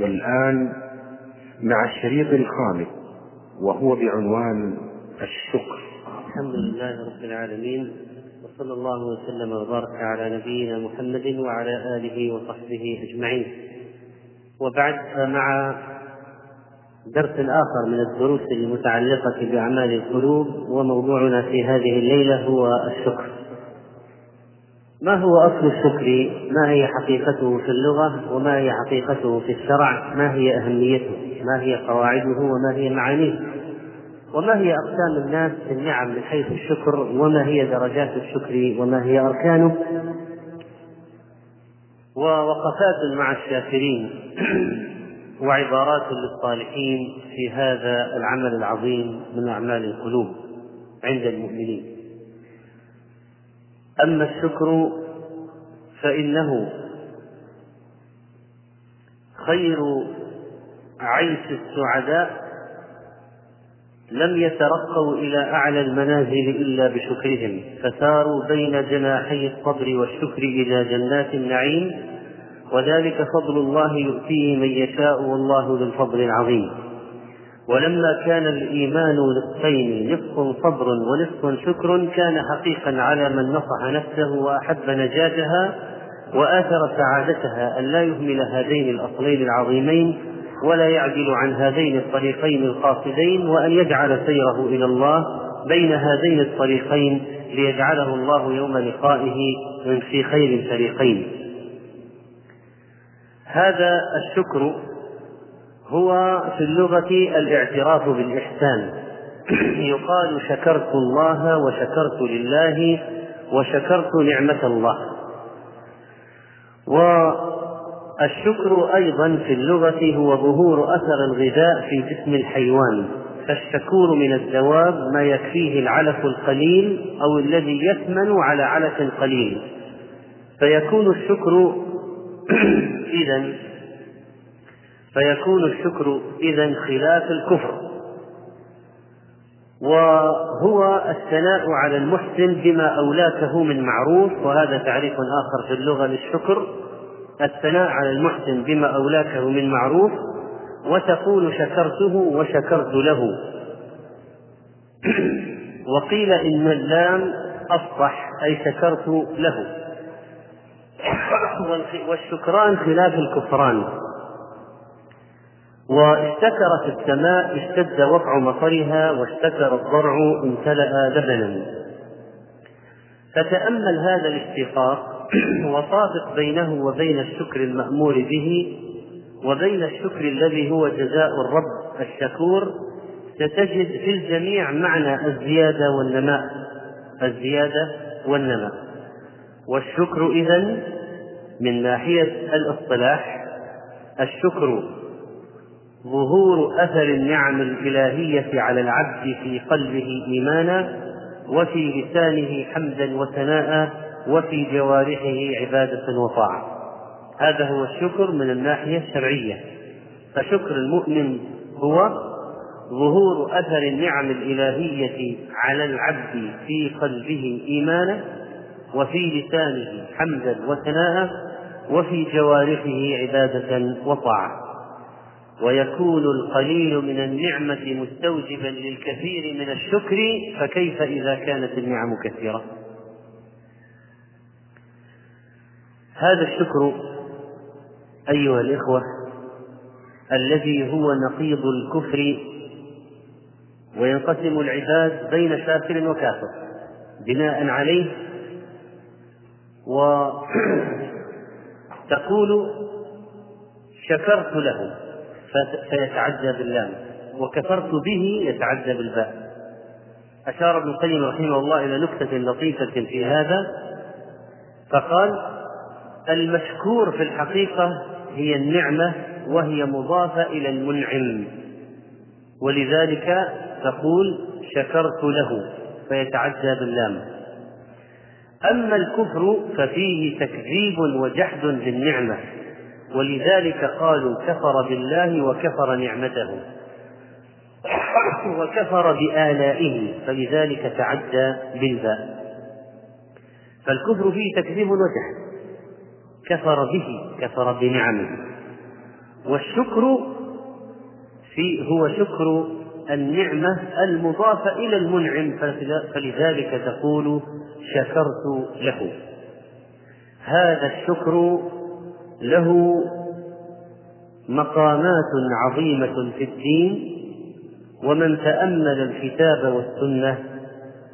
والآن مع الشريط الخامس وهو بعنوان الشكر. الحمد لله رب العالمين وصلى الله وسلم وبارك على نبينا محمد وعلى آله وصحبه أجمعين. وبعد مع درس آخر من الدروس المتعلقة بأعمال القلوب وموضوعنا في هذه الليلة هو الشكر. ما هو أصل الشكر؟ ما هي حقيقته في اللغة؟ وما هي حقيقته في الشرع؟ ما هي أهميته؟ ما هي قواعده؟ وما هي معانيه؟ وما هي أقسام الناس في النعم من حيث الشكر؟ وما هي درجات الشكر؟ وما هي أركانه؟ ووقفات مع الشاكرين وعبارات للصالحين في هذا العمل العظيم من أعمال القلوب عند المؤمنين. أما الشكر فإنه خير عيش السعداء لم يترقوا إلى أعلى المنازل إلا بشكرهم فساروا بين جناحي الصبر والشكر إلى جنات النعيم وذلك فضل الله يؤتيه من يشاء والله ذو الفضل العظيم. ولما كان الإيمان نصفين نصف صبر ونصف شكر كان حقيقا على من نصح نفسه وأحب نجاتها وآثر سعادتها أن لا يهمل هذين الأصلين العظيمين ولا يعدل عن هذين الطريقين القاصدين وأن يجعل سيره إلى الله بين هذين الطريقين ليجعله الله يوم لقائه من في خير الفريقين. هذا الشكر هو في اللغة الاعتراف بالإحسان. يقال شكرت الله وشكرت لله وشكرت نعمة الله. والشكر أيضا في اللغة هو ظهور أثر الغذاء في جسم الحيوان. فالشكور من الدواب ما يكفيه العلف القليل أو الذي يثمن على علف قليل. فيكون الشكر إذا فيكون الشكر إذا خلاف الكفر. وهو الثناء على المحسن بما أولاكه من معروف وهذا تعريف آخر في اللغة للشكر. الثناء على المحسن بما أولاكه من معروف وتقول شكرته وشكرت له. وقيل إن اللام أفصح أي شكرت له. والشكران خلاف الكفران. واشتكرت السماء اشتد وقع مطرها واشتكر الضرع امتلأ لبنا. فتأمل هذا الاشتقاق وصادق بينه وبين الشكر المأمور به وبين الشكر الذي هو جزاء الرب الشكور. ستجد في الجميع معنى الزيادة والنماء الزيادة والنماء. والشكر إذن من ناحية الاصطلاح الشكر ظهور أثر النعم الإلهية على العبد في قلبه إيمانا وفي لسانه حمدا وثناء وفي جوارحه عبادة وطاعة. هذا هو الشكر من الناحية الشرعية. فشكر المؤمن هو ظهور أثر النعم الإلهية على العبد في قلبه إيمانا وفي لسانه حمدا وثناء وفي جوارحه عبادة وطاعة. ويكون القليل من النعمة مستوجبا للكثير من الشكر فكيف إذا كانت النعم كثيرة؟ هذا الشكر أيها الإخوة الذي هو نقيض الكفر وينقسم العباد بين شاكر وكافر بناء عليه وتقول شكرت له. فيتعدى باللام وكفرت به يتعدى بالباء أشار ابن القيم رحمه الله إلى نكتة لطيفة في هذا فقال المشكور في الحقيقة هي النعمة وهي مضافة إلى المنعم. ولذلك تقول شكرت له. فيتعدى باللام أما الكفر ففيه تكذيب وجحد بالنعمة ولذلك قالوا كفر بالله وكفر نعمته. وكفر بآلائه فلذلك تعدى بالباء. فالكفر فيه تكذيب وجحد. كفر به كفر بنعمه. والشكر في هو شكر النعمة المضافة إلى المنعم فلذلك تقول شكرت له. هذا الشكر له مقامات عظيمة في الدين ومن تأمل الكتاب والسنة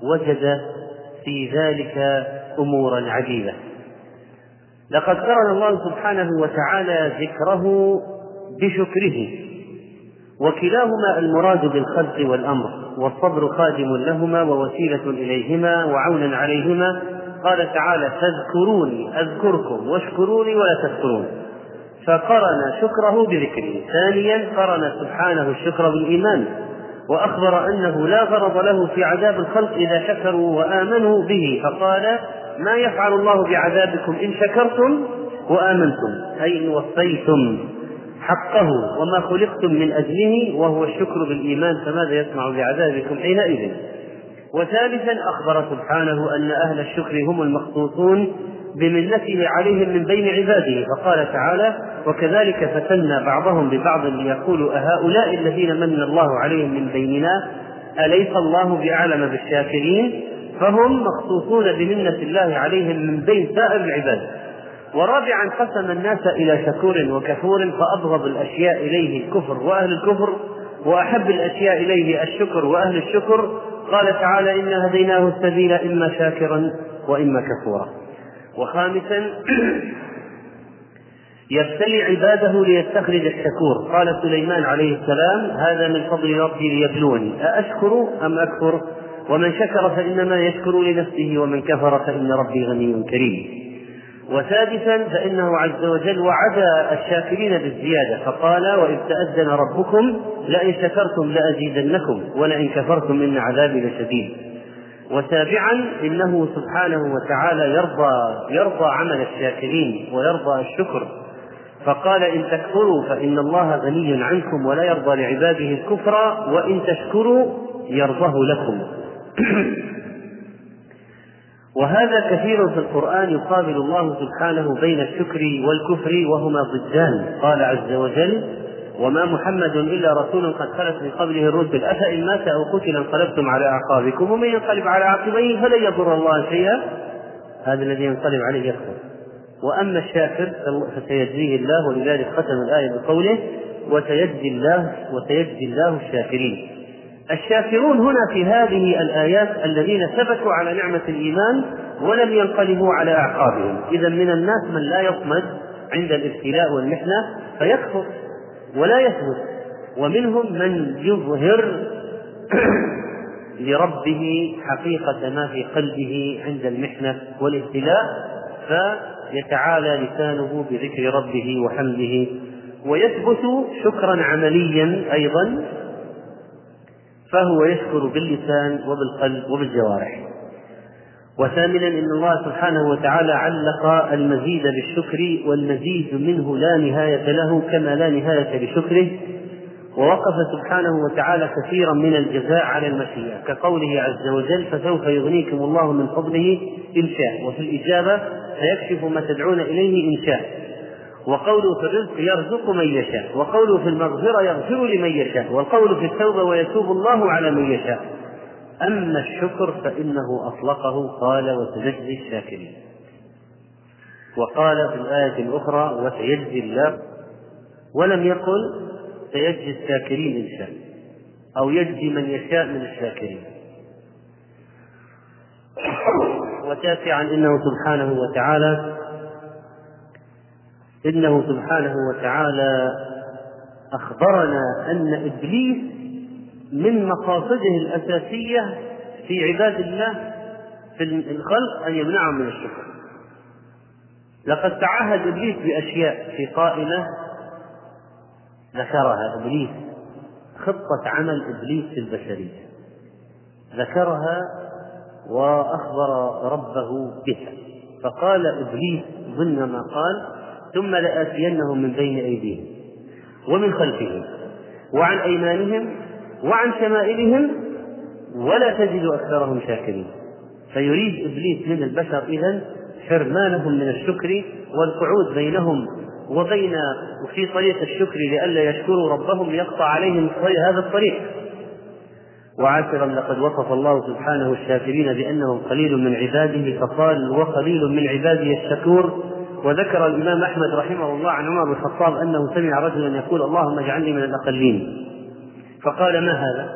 وجد في ذلك أمورا عجيبة. لقد قرن الله سبحانه وتعالى ذكره بشكره وكلاهما المراد بالخلق والأمر والصبر خادم لهما ووسيلة إليهما وعونا عليهما قال تعالى فاذكروني أذكركم واشكروني ولا تذكرون فقرن شكره بذكره. ثانيا قرن سبحانه الشكر بالإيمان وأخبر أنه لا غرض له في عذاب الخلق إذا شكروا وآمنوا به. فقال ما يفعل الله بعذابكم إن شكرتم وآمنتم؟ أي إن وفيتم حقه وما خلقتم من أجله وهو الشكر بالإيمان فماذا يصنع بعذابكم حينئذ؟ وثالثا أخبر سبحانه أن أهل الشكر هم المخصوصون بمنته عليهم من بين عباده فقال تعالى وكذلك فتنا بعضهم ببعض ليقولوا أهؤلاء الذين من الله عليهم من بيننا أليس الله بأعلم بالشاكرين؟ فهم مخصوصون بمنة الله عليهم من بين سائر العباد. ورابعا قسم الناس إلى شكور وكفور فأبغض الأشياء إليه الكفر وأهل الكفر وأحب الأشياء إليه الشكر وأهل الشكر قال تعالى إنا هديناه السبيل إما شاكرا وإما كفورا. وخامسا يبتلي عباده ليستخرج الشكور. قال سليمان عليه السلام هذا من فضل ربي ليبلوني. أأشكر أم أكفر؟ ومن شكر فإنما يشكر لنفسه ومن كفر فإن ربي غني كريم. وسادسا فإنه عز وجل وعد الشاكرين بالزيادة فقال وإذ تأذن ربكم لئن شكرتم لأزيدنكم ولئن كفرتم إن عذابي لشديد. وسابعا إنه سبحانه وتعالى يرضى يرضى عمل الشاكرين ويرضى الشكر فقال إن تكفروا فإن الله غني عنكم ولا يرضى لعباده الكفر وإن تشكروا يرضه لكم. وهذا كثير في القرآن يقابل الله سبحانه بين الشكر والكفر وهما ضدان. قال عز وجل وما محمد إلا رسول قد خلت من قبله الرسل. أفإن مات أو قتل انقلبتم على أعقابكم ومن ينقلب على عقبيه فلن يضر الله شيئا. هذا الذي ينقلب عليه يكفر. وأما الشاكر فسيجزيه الله ولذلك ختم الآية بقوله وسيجزي الله وسيجزي الله الشاكرين. الشاكرون هنا في هذه الآيات الذين ثبتوا على نعمة الإيمان ولم ينقلبوا على أعقابهم. إذا من الناس من لا يصمد عند الابتلاء والمحنة فيكفر ولا يثبت. ومنهم من يظهر لربه حقيقة ما في قلبه عند المحنة والابتلاء فيتعالى لسانه بذكر ربه وحمده ويثبت شكرا عمليا أيضا فهو يشكر باللسان وبالقلب وبالجوارح. وثامنا إن الله سبحانه وتعالى علق المزيد بالشكر والمزيد منه لا نهاية له كما لا نهاية لشكره. ووقف سبحانه وتعالى كثيرا من الجزاء على المشيئة. كقوله عز وجل فسوف يغنيكم الله من فضله إن شاء. وفي الإجابة فيكشف ما تدعون إليه إن شاء. وقوله في الرزق يرزق من يشاء وقوله في المغفرة يغفر لمن يشاء والقول في التوبة ويتوب الله على من يشاء. أما الشكر فإنه أطلقه قال وسنجزي الشاكرين. وقال في الآية الأخرى وسيجزي الله ولم يقل سيجزي الشاكرين إن شاء أو يجزي من يشاء من الشاكرين. وتاسعا إنه سبحانه وتعالى إنه سبحانه وتعالى أخبرنا أن إبليس من مقاصده الأساسية في عباد الله في الخلق أن يمنعهم من الشكر لقد تعهد إبليس بأشياء في قائمة ذكرها إبليس خطة عمل إبليس في البشرية. ذكرها وأخبر ربه بها. فقال إبليس ضمن ما قال ثم لآتينهم من بين أيديهم ومن خلفهم وعن أيمانهم وعن شمائلهم ولا تجد أكثرهم شاكرين. فيريد إبليس من البشر إذا حرمانهم من الشكر والقعود بينهم وبين وفي طريق الشكر لئلا يشكروا ربهم يقطع عليهم هذا الطريق. وعاشرا لقد وصف الله سبحانه الشاكرين بأنهم قليل من عباده فقال وقليل من عبادي الشكور وذكر الإمام أحمد رحمه الله عن عمر بن الخطاب أنه سمع رجلا يقول اللهم اجعلني من الأقلين. فقال ما هذا؟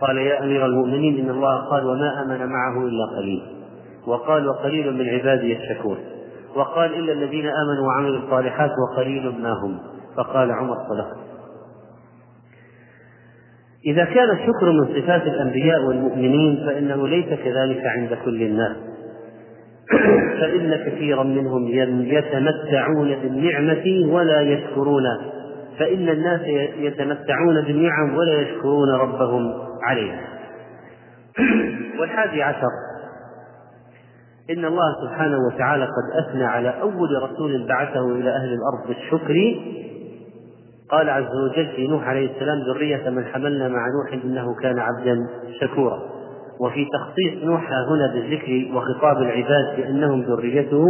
قال يا أمير المؤمنين إن الله قال وما آمن معه إلا قليل. وقال وقليل من عبادي الشكور. وقال إلا الذين آمنوا وعملوا الصالحات وقليل ما هم. فقال عمر صدقت إذا كان الشكر من صفات الأنبياء والمؤمنين فإنه ليس كذلك عند كل الناس. فإن كثيرا منهم يتمتعون بالنعمة ولا يشكرون. فإن الناس يتمتعون بالنعم ولا يشكرون ربهم عليها. والحادي عشر إن الله سبحانه وتعالى قد أثنى على أول رسول بعثه إلى أهل الأرض بالشكر. قال عز وجل في نوح عليه السلام ذرية من حملنا مع نوح إنه كان عبدا شكورا. وفي تخصيص نوح هنا بالذكر وخطاب العباد بأنهم ذريته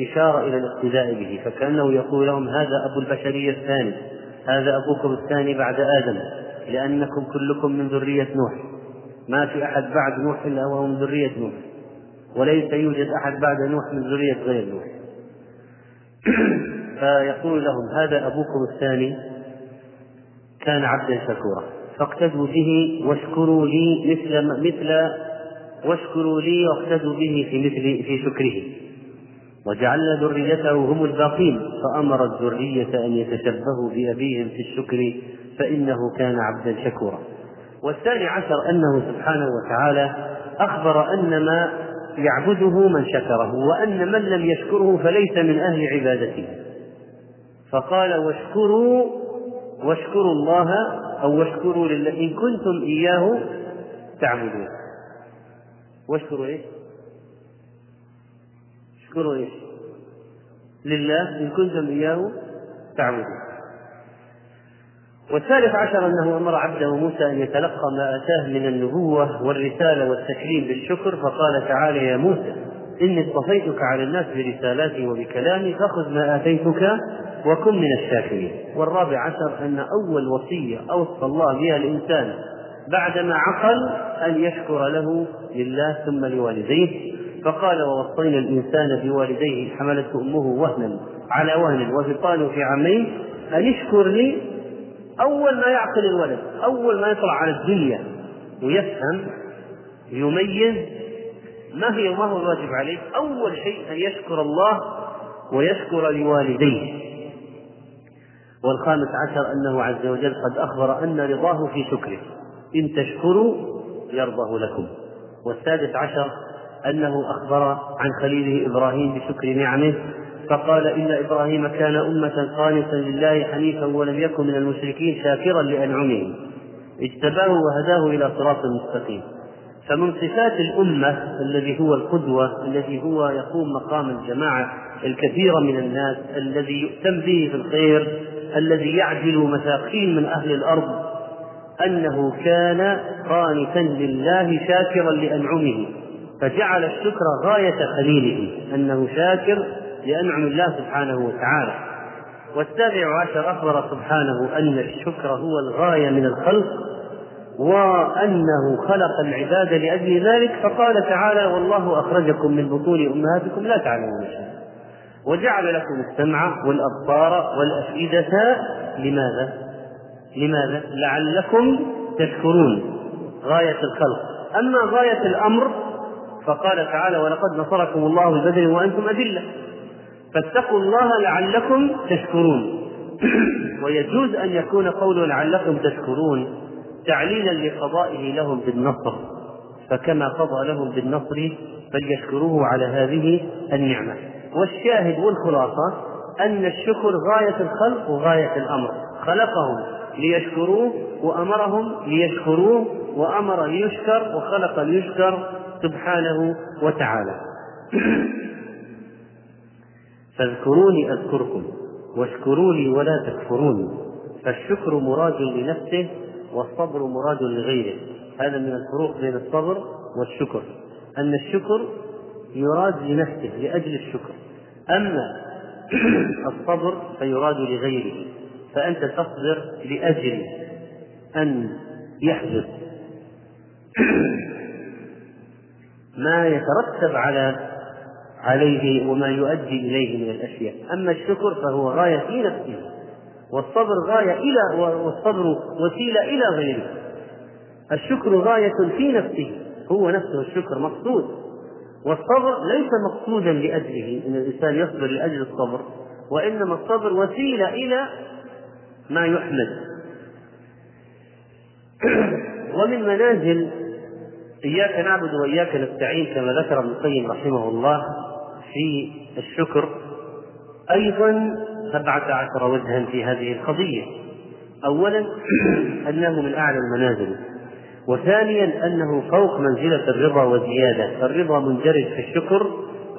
إشارة إلى الاقتداء به فكأنه يقول لهم هذا أبو البشرية الثاني هذا أبوكم الثاني بعد آدم لأنكم كلكم من ذرية نوح. ما في أحد بعد نوح إلا وهو من ذرية نوح وليس يوجد أحد بعد نوح من ذرية غير نوح. فيقول لهم هذا أبوكم الثاني كان عبدا شكورا. فاقتدوا به واشكروا لي مثل مثل واشكروا لي واقتدوا به في مثل في شكره. وجعلنا ذريته هم الباقين فأمر الذرية أن يتشبهوا بأبيهم في الشكر فإنه كان عبدا شكورا. والثاني عشر أنه سبحانه وتعالى أخبر أن ما يعبده من شكره وأن من لم يشكره فليس من أهل عبادته. فقال واشكروا واشكروا الله أو واشكروا لله إن كنتم إياه تعبدون واشكروا إيش؟ اشكروا إيش؟ لله إن كنتم إياه تعبدون والثالث عشر أنه أمر عبده موسى أن يتلقى ما أتاه من النبوة والرسالة والتكريم بالشكر فقال تعالى يا موسى إني اصطفيتك على الناس برسالاتي وبكلامي فخذ ما آتيتك وكن من الشاكرين. والرابع عشر أن أول وصية أوصى الله بها الإنسان بعدما عقل أن يشكر له لله ثم لوالديه. فقال ووصينا الإنسان بوالديه حملته أمه وهنا على وهن وفصاله في عامين أن اشكر لي أول ما يعقل الولد أول ما يطلع على الدنيا ويفهم يميز ما هي ما هو الواجب عليه. أول شيء أن يشكر الله ويشكر لوالديه. والخامس عشر أنه عز وجل قد أخبر أن رضاه في شكره. إن تشكروا يرضه لكم. والسادس عشر أنه أخبر عن خليله إبراهيم بشكر نعمه فقال إن إبراهيم كان أمة قانتا لله حنيفا ولم يكن من المشركين شاكرا لأنعمه. اجتباه وهداه إلى صراط مستقيم. فمن صفات الأمة الذي هو القدوة الذي هو يقوم مقام الجماعة الكثيرة من الناس الذي يؤتم به في الخير الذي يعدل مساكين من أهل الأرض أنه كان قانتا لله شاكرا لأنعمه فجعل الشكر غاية خليله أنه شاكر لأنعم الله سبحانه وتعالى. والسابع عشر أخبر سبحانه أن الشكر هو الغاية من الخلق وأنه خلق العباد لأجل ذلك فقال تعالى والله أخرجكم من بطون أمهاتكم لا تعلمون شيئا. وجعل لكم السمع والأبصار والأفئدة لماذا؟ لماذا؟ لعلكم تشكرون. غاية الخلق. أما غاية الأمر فقال تعالى ولقد نصركم الله ببدر وأنتم أذلة. فاتقوا الله لعلكم تشكرون. ويجوز أن يكون قوله لعلكم تشكرون تعليلا لقضائه لهم بالنصر. فكما قضى لهم بالنصر فليشكروه على هذه النعمة. والشاهد والخلاصة أن الشكر غاية الخلق وغاية الأمر. خلقهم ليشكروه وأمرهم ليشكروه وأمر ليشكر وخلق ليشكر سبحانه وتعالى. فاذكروني أذكركم واشكروا لي ولا تكفروني. فالشكر مراد لنفسه والصبر مراد لغيره. هذا من الفروق بين الصبر والشكر. أن الشكر يراد لنفسه لأجل الشكر. أما الصبر فيراد لغيره فأنت تصبر لأجل أن يحدث ما يترتب على عليه وما يؤدي إليه من الأشياء. أما الشكر فهو غاية في نفسه والصبر غاية إلى والصبر وسيلة إلى غيره. الشكر غاية في نفسه هو نفسه الشكر مقصود. والصبر ليس مقصودا لأجله إن الإنسان يصبر لأجل الصبر وإنما الصبر وسيلة إلى ما يحمد. ومن منازل إياك نعبد وإياك نستعين كما ذكر ابن القيم رحمه الله في الشكر أيضا سبعة عشر وجها في هذه القضية. أولا أنه من أعلى المنازل. وثانيا أنه فوق منزلة الرضا وزيادة الرضا مندرج في الشكر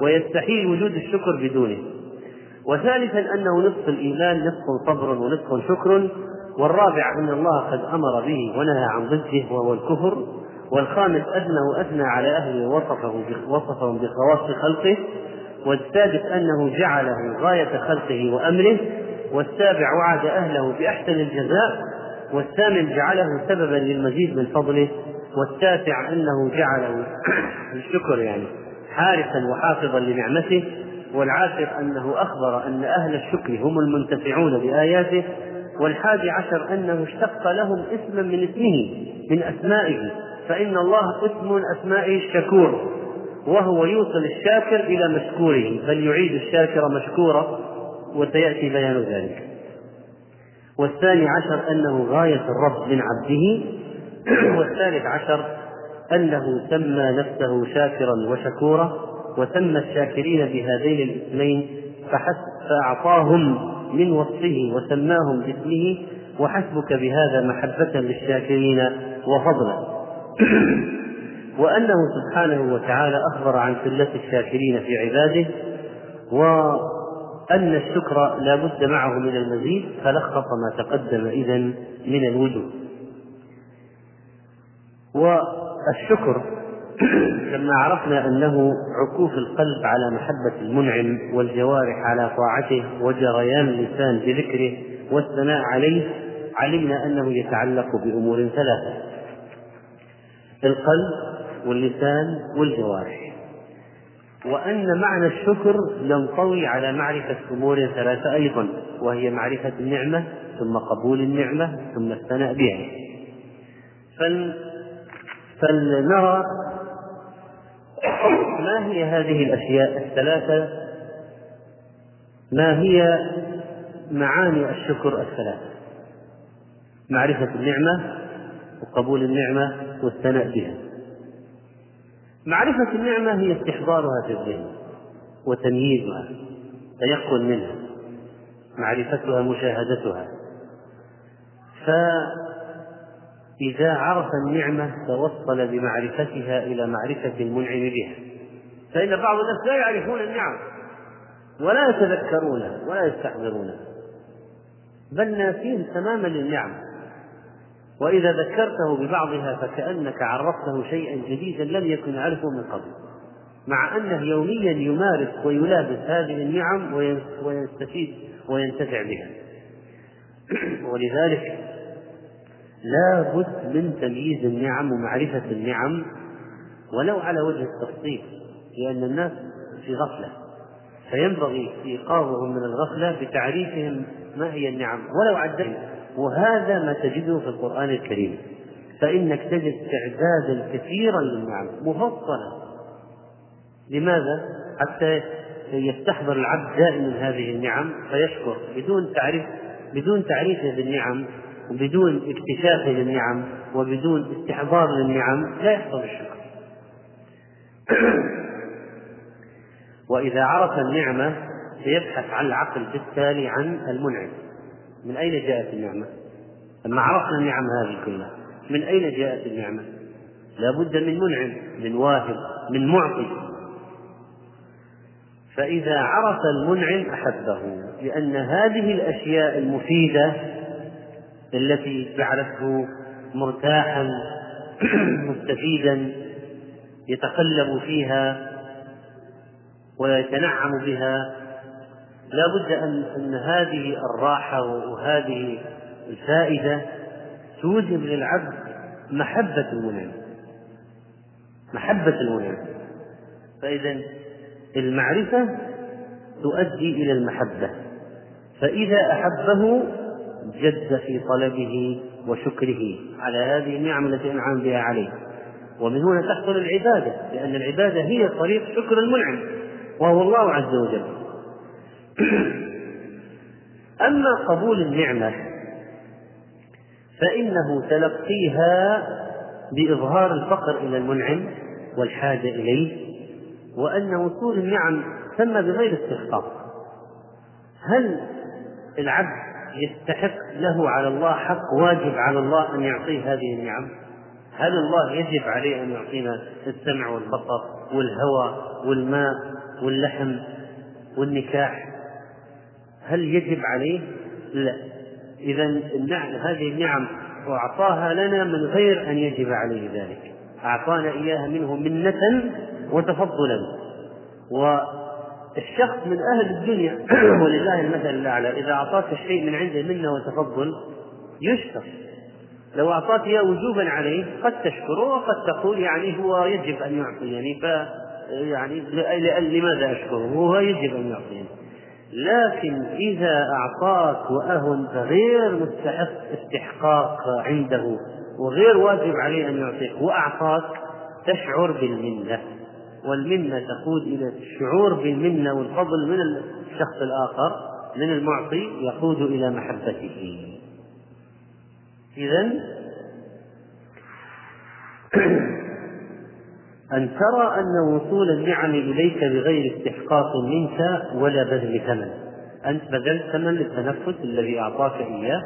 ويستحيل وجود الشكر بدونه. وثالثا أنه نصف الإيمان نصف صبر ونصف شكر والرابع أن الله قد أمر به ونهى عن ضده وهو الكفر والخامس أنه أثنى على أهله وصفه وصفهم بخواص خلقه والسادس أنه جعله غاية خلقه وأمره والسابع وعد أهله بأحسن الجزاء والثامن جعله سببا للمزيد من فضله والتاسع أنه جعله الشكر يعني حارسا وحافظا لنعمته والعاشر أنه أخبر أن أهل الشكر هم المنتفعون بآياته والحادي عشر أنه اشتق لهم اسما من اسمه من أسمائه فإن الله اسم أسمائه الشكور وهو يوصل الشاكر إلى مشكوره بل يعيد الشاكر مشكورا وسيأتي بيان ذلك. والثاني عشر أنه غاية الرب من عبده والثالث عشر أنه سمى نفسه شاكرا وشكورا وسمى الشاكرين بهذين الاسمين فأعطاهم من وصفه وسماهم باسمه وحسبك بهذا محبة للشاكرين وفضلا. وأنه سبحانه وتعالى أخبر عن سلة الشاكرين في عباده وأن الشكر لا بد معه من المزيد فلخص ما تقدم إذا من الوجوه. والشكر لما عرفنا أنه عكوف القلب على محبة المنعم والجوارح على طاعته وجريان اللسان بذكره والثناء عليه علمنا أنه يتعلق بأمور ثلاثة القلب واللسان والجوارح. وأن معنى الشكر ينطوي على معرفة أمور ثلاثة أيضا وهي معرفة النعمة ثم قبول النعمة ثم الثناء بها. فل... فلنرى ما هي هذه الأشياء الثلاثة ما هي معاني الشكر الثلاثة؟ معرفة النعمة وقبول النعمة والثناء بها. معرفة النعمة هي استحضارها في الذهن وتمييزها تيقن منها معرفتها مشاهدتها. فإذا عرف النعمة توصل بمعرفتها إلى معرفة المنعم بها. فإن بعض الناس لا يعرفون النعم ولا يتذكرونها ولا يستحضرونها بل ناسين تماما للنعم. وإذا ذكرته ببعضها فكأنك عرفته شيئا جديدا لم يكن يعرفه من قبل. مع أنه يوميا يمارس ويلابس هذه النعم ويستفيد وينتفع بها. ولذلك لا بد من تمييز النعم ومعرفة النعم ولو على وجه التفصيل لأن الناس في غفلة. فينبغي إيقاظهم من الغفلة بتعريفهم ما هي النعم. ولو عدلنا وهذا ما تجده في القرآن الكريم. فإنك تجد إعدادا كثيرا للنعم مفصلا. لماذا؟ حتى يستحضر العبد دائما هذه النعم فيشكر بدون تعريف بدون تعريفه بالنعم وبدون اكتشافه للنعم وبدون استحضار للنعم لا يحصل الشكر. وإذا عرف النعمة سيبحث عن العقل بالتالي عن المنعم. من أين جاءت النعمة؟ لما عرفنا النعم هذه كلها من أين جاءت النعمة؟ لا بد من منعم من واهب من معطي فإذا عرف المنعم أحبه لأن هذه الأشياء المفيدة التي جعلته مرتاحا مستفيدا يتقلب فيها ويتنعم بها لا بد أن أن هذه الراحة وهذه الفائدة توجب للعبد محبة المنعم. محبة المنعم. فإذا المعرفة تؤدي إلى المحبة. فإذا أحبه جد في طلبه وشكره على هذه النعم التي أنعم بها عليه. ومن هنا تحصل العبادة لأن العبادة هي طريق شكر المنعم وهو الله عز وجل. أما قبول النعمة فإنه تلقيها بإظهار الفقر إلى المنعم والحاجة إليه وأن وصول النعم تم بغير استحقاق. هل العبد يستحق له على الله حق واجب على الله أن يعطيه هذه النعم؟ هل الله يجب عليه أن يعطينا السمع والبصر والهوى والماء واللحم والنكاح؟ هل يجب عليه؟ لا. إذا النعم هذه النعم وأعطاها لنا من غير أن يجب عليه ذلك. أعطانا إياها منه منة وتفضلا. والشخص من أهل الدنيا ولله المثل الأعلى إذا أعطاك الشيء من عنده منة وتفضل يشكر. لو أعطاك إياه وجوبا عليه قد تشكره وقد تقول يعني هو يجب أن يعطيني ف يعني لماذا أشكره؟ هو يجب أن يعطيني. لكن إذا أعطاك وأنت غير مستحق استحقاق عنده وغير واجب عليه أن يعطيك وأعطاك تشعر بالمنة. والمنة تقود إلى الشعور بالمنة والفضل من الشخص الآخر من المعطي يقود إلى محبته. إذا أن ترى أن وصول النعم إليك بغير استحقاق منك ولا بذل ثمن. أنت بذلت ثمن للتنفس الذي أعطاك إياه؟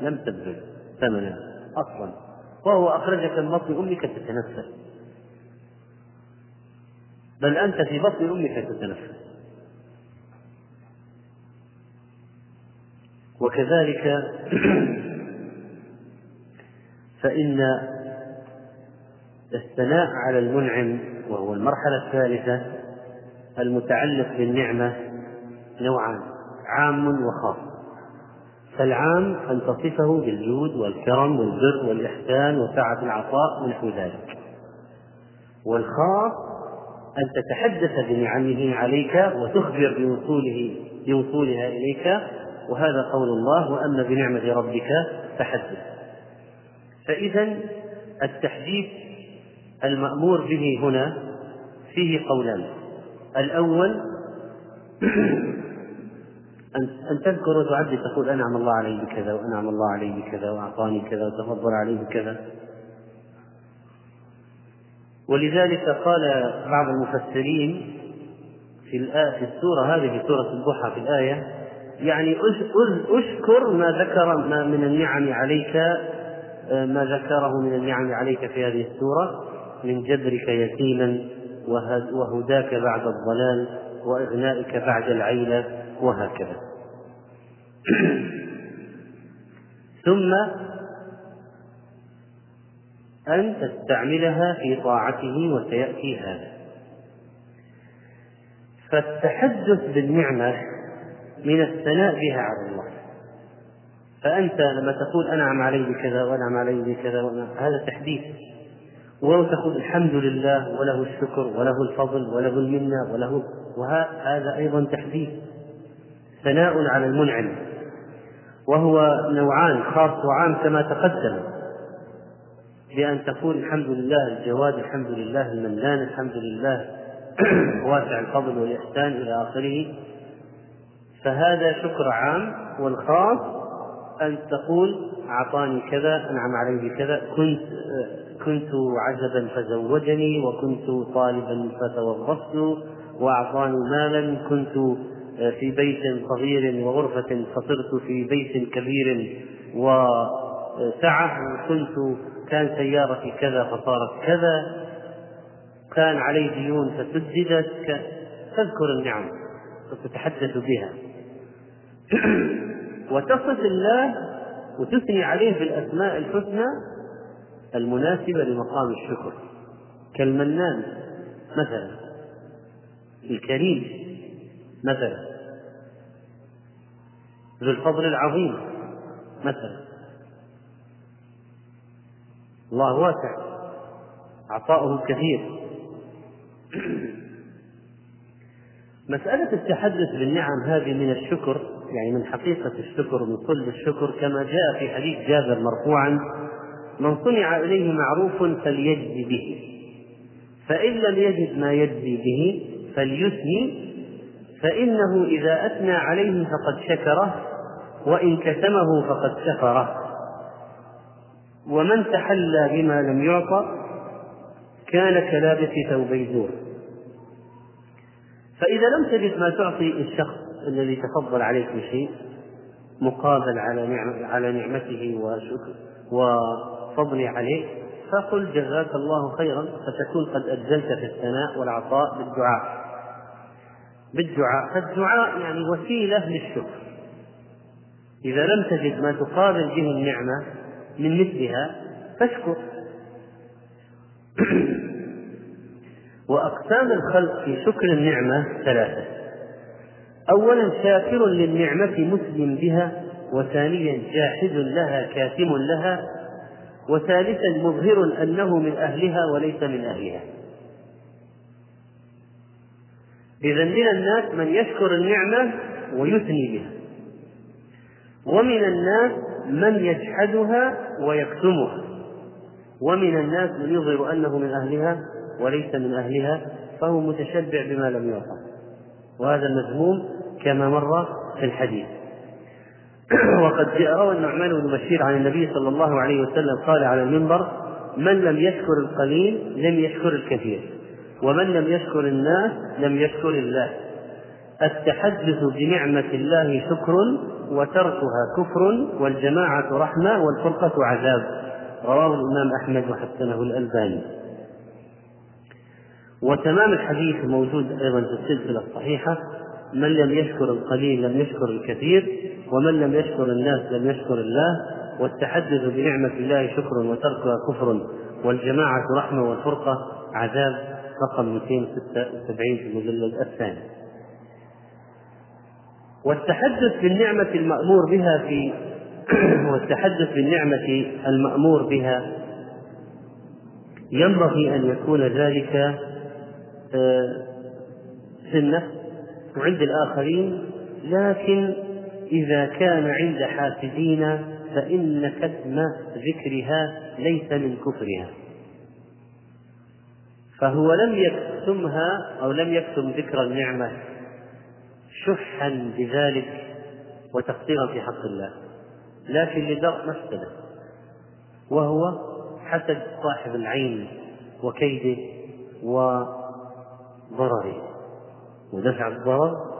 لم تبذل ثمنا أصلا. وهو أخرجك من بطن أمك تتنفس. بل أنت في بطن أمك تتنفس. وكذلك فإن الثناء على المنعم وهو المرحلة الثالثة المتعلق بالنعمة نوعان عام وخاص. فالعام أن تصفه بالجود والكرم والبر والإحسان وسعة العطاء ونحو ذلك. والخاص أن تتحدث بنعمه عليك وتخبر بوصوله بوصولها إليك وهذا قول الله وأما بنعمة ربك فحدث. فإذا التحديث المأمور به هنا فيه قولان. الأول أن تذكر وتعدي تقول أنعم الله علي بكذا وأنعم الله علي بكذا وأعطاني كذا وتفضل علي بكذا ولذلك قال بعض المفسرين في الآية في السورة هذه سورة الضحى في الآية يعني أشكر ما ذكر ما من النعم عليك ما ذكره من النعم عليك في هذه السورة. من جبرك يتيما وهداك بعد الضلال وإغنائك بعد العيلة وهكذا. ثم أن تستعملها في طاعته وسيأتي هذا. فالتحدث بالنعمة من الثناء بها على الله. فأنت لما تقول أنعم علي بكذا وأنعم علي بكذا هذا تحديث. وتقول الحمد لله وله الشكر وله الفضل وله المنة وله وهذا أيضا تحديث ثناء على المنعم. وهو نوعان خاص وعام كما تقدم. بأن تقول الحمد لله الجواد الحمد لله المنان الحمد لله واسع الفضل والإحسان إلى آخره. فهذا شكر عام والخاص أن تقول أعطاني كذا أنعم علي بكذا كنت كنت عجبا فزوجني وكنت طالبا فتوظفت وأعطاني مالا. كنت في بيت صغير وغرفة فصرت في بيت كبير وسعة. كنت كان سيارتي كذا فصارت كذا. كان علي ديون فسددت. تذكر النعم وتتحدث بها. وتصف الله وتثني عليه بالأسماء الحسنى المناسبة لمقام الشكر. كالمنان مثلا الكريم مثلا ذو الفضل العظيم مثلا الله واسع عطاؤه كثير مسألة التحدث بالنعم هذه من الشكر يعني من حقيقة الشكر من صلب الشكر كما جاء في حديث جابر مرفوعا من صنع إليه معروف فليجزي به فإن لم يجد ما يجزي به فليثني فإنه إذا أثنى عليه فقد شكره وإن كتمه فقد كفره ومن تحلى بما لم يعطى كان كلابس ثوبي زور. فإذا لم تجد ما تعطي الشخص الذي تفضل عليك بشيء مقابل على نعم على نعمته وشكر وفضله عليك فقل جزاك الله خيرا فتكون قد أجلت في الثناء والعطاء بالدعاء. بالدعاء فالدعاء يعني وسيلة للشكر. إذا لم تجد ما تقابل به النعمة من مثلها فاشكر. وأقسام الخلق في شكر النعمة ثلاثة. أولا شاكر للنعمة مسلم بها وثانيا جاحد لها كاتم لها وثالثا مظهر أنه من أهلها وليس من أهلها. إذا من الناس من يشكر النعمة ويثني بها. ومن الناس من يجحدها ويكتمها. ومن الناس من يظهر أنه من أهلها وليس من أهلها فهو متشبع بما لم يعطى وهذا مذموم كما مر في الحديث. وقد روى النعمان بن بشير عن النبي صلى الله عليه وسلم قال على المنبر من لم يشكر القليل لم يشكر الكثير ومن لم يشكر الناس لم يشكر الله. التحدث بنعمة الله شكر وتركها كفر والجماعة رحمة والفرقة عذاب. رواه الإمام أحمد وحسنه الألباني. وتمام الحديث موجود أيضا في السلسلة الصحيحة من لم يشكر القليل لم يشكر الكثير ومن لم يشكر الناس لم يشكر الله. والتحدث بنعمة الله شكر وتركها كفر والجماعة رحمة والفرقة عذاب رقم 276 في المجلد الثاني والتحدث بالنعمة المأمور بها في والتحدث بالنعمة المأمور بها ينبغي أن يكون ذلك النفس وعند الآخرين لكن إذا كان عند حاسدين فإن كتم ذكرها ليس من كفرها. فهو لم يكتمها أو لم يكتم ذكر النعمة شحا بذلك وتقصيرا في حق الله لكن لدرء مفسدة وهو حسد صاحب العين وكيده وضرره ودفع الضرر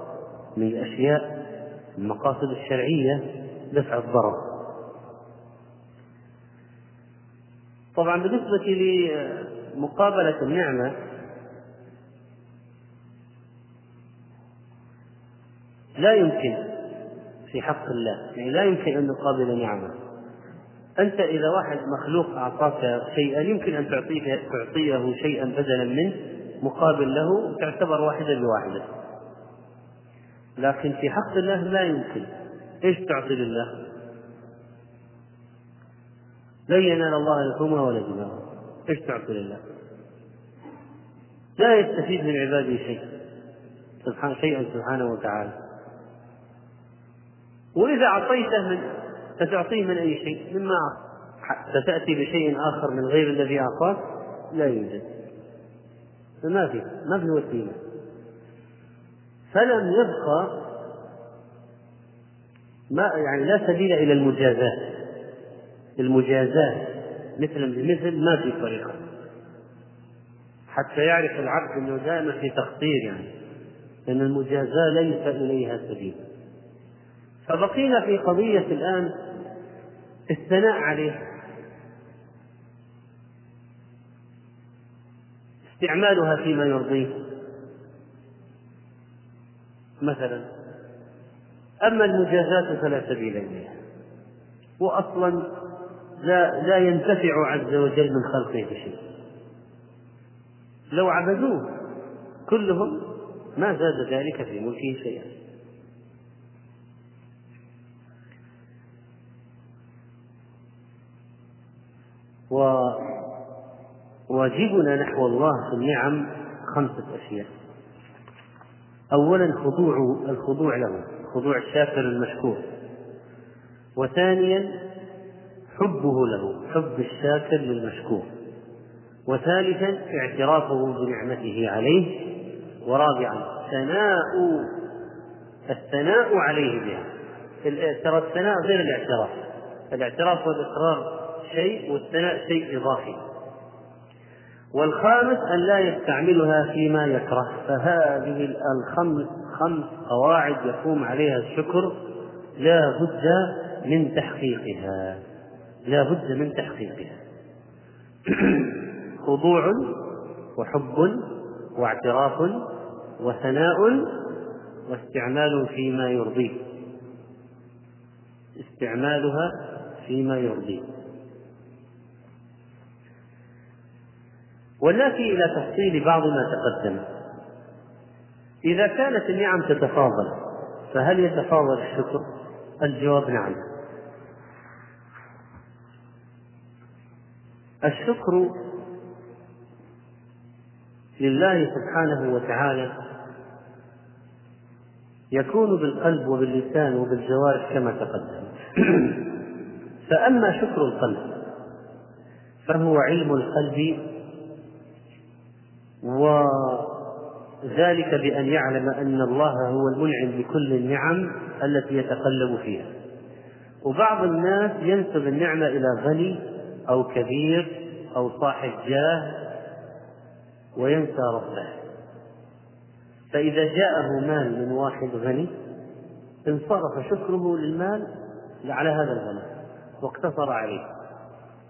من الأشياء المقاصد الشرعية دفع الضرر. طبعا بالنسبة لمقابلة النعمة لا يمكن في حق الله يعني لا يمكن أن نقابل نعمة. أنت إذا واحد مخلوق أعطاك شيئا يمكن أن تعطيه تعطيه شيئا بدلا منه مقابل له تعتبر واحدة بواحدة. لكن في حق الله لا يمكن. إيش تعطي لله؟ لن ينال الله لحومها ولا دماغها إيش تعطي لله؟ لا يستفيد من عباده شيء. سبحان شيئا سبحانه وتعالى. وإذا أعطيته من ستعطيه من أي شيء؟ مما ستأتي بشيء آخر من غير الذي أعطاك لا يوجد. فما في ما في وسيلة. فلم يبقى ما يعني لا سبيل إلى المجازاة. المجازاة مثلا بمثل ما في طريقة. حتى يعرف العبد أنه دائما في تقصير يعني لأن المجازاة ليس إليها سبيل. فبقينا في قضية الآن الثناء عليه استعمالها فيما يرضيه. مثلا أما المجازاة فلا سبيل إليها. وأصلا لا لا ينتفع عز وجل من خلقه بشيء. لو عبدوه كلهم ما زاد ذلك في ملكه شيئا. و وواجبنا نحو الله في النعم خمسة أشياء. أولا خضوع الخضوع له خضوع الشاكر المشكور. وثانيا حبه له حب الشاكر للمشكور. وثالثا اعترافه بنعمته عليه. ورابعا ثناء الثناء عليه بها. ترى الثناء غير الاعتراف. الاعتراف والإقرار شيء والثناء شيء إضافي. والخامس أن لا يستعملها فيما يكره فهذه الخمس خمس قواعد يقوم عليها الشكر لا بد من تحقيقها لا بد من تحقيقها. خضوع وحب واعتراف وثناء واستعمال فيما يرضيه استعمالها فيما يرضيه وناتي إلى تفصيل بعض ما تقدم. إذا كانت النعم تتفاضل فهل يتفاضل الشكر؟ الجواب نعم. الشكر لله سبحانه وتعالى يكون بالقلب وباللسان وبالجوارح كما تقدم. فأما شكر القلب فهو علم القلب وذلك بأن يعلم أن الله هو المنعم بكل النعم التي يتقلب فيها. وبعض الناس ينسب النعمة إلى غني أو كبير أو صاحب جاه وينسى ربه. فإذا جاءه مال من واحد غني انصرف شكره للمال على هذا الغني واقتصر عليه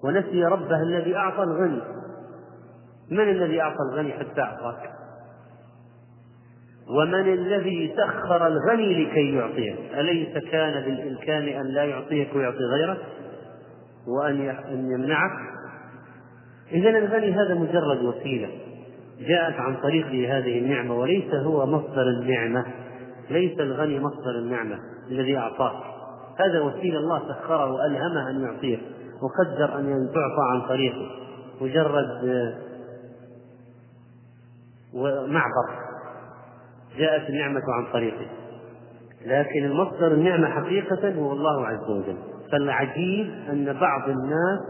ونسي ربه الذي أعطى الغني. من الذي أعطى الغني حتى أعطاك؟ ومن الذي سخر الغني لكي يعطيك؟ أليس كان بالإمكان أن لا يعطيك ويعطي غيرك؟ وأن أن يمنعك؟ إذا الغني هذا مجرد وسيلة. جاءت عن طريقه هذه النعمة وليس هو مصدر النعمة. ليس الغني مصدر النعمة الذي أعطاك هذا وسيلة الله سخره وألهمه أن يعطيك وقدر أن تعطى عن طريقه. مجرد معبر جاءت النعمة عن طريقه. لكن المصدر النعمة حقيقة هو الله عز وجل. فالعجيب أن بعض الناس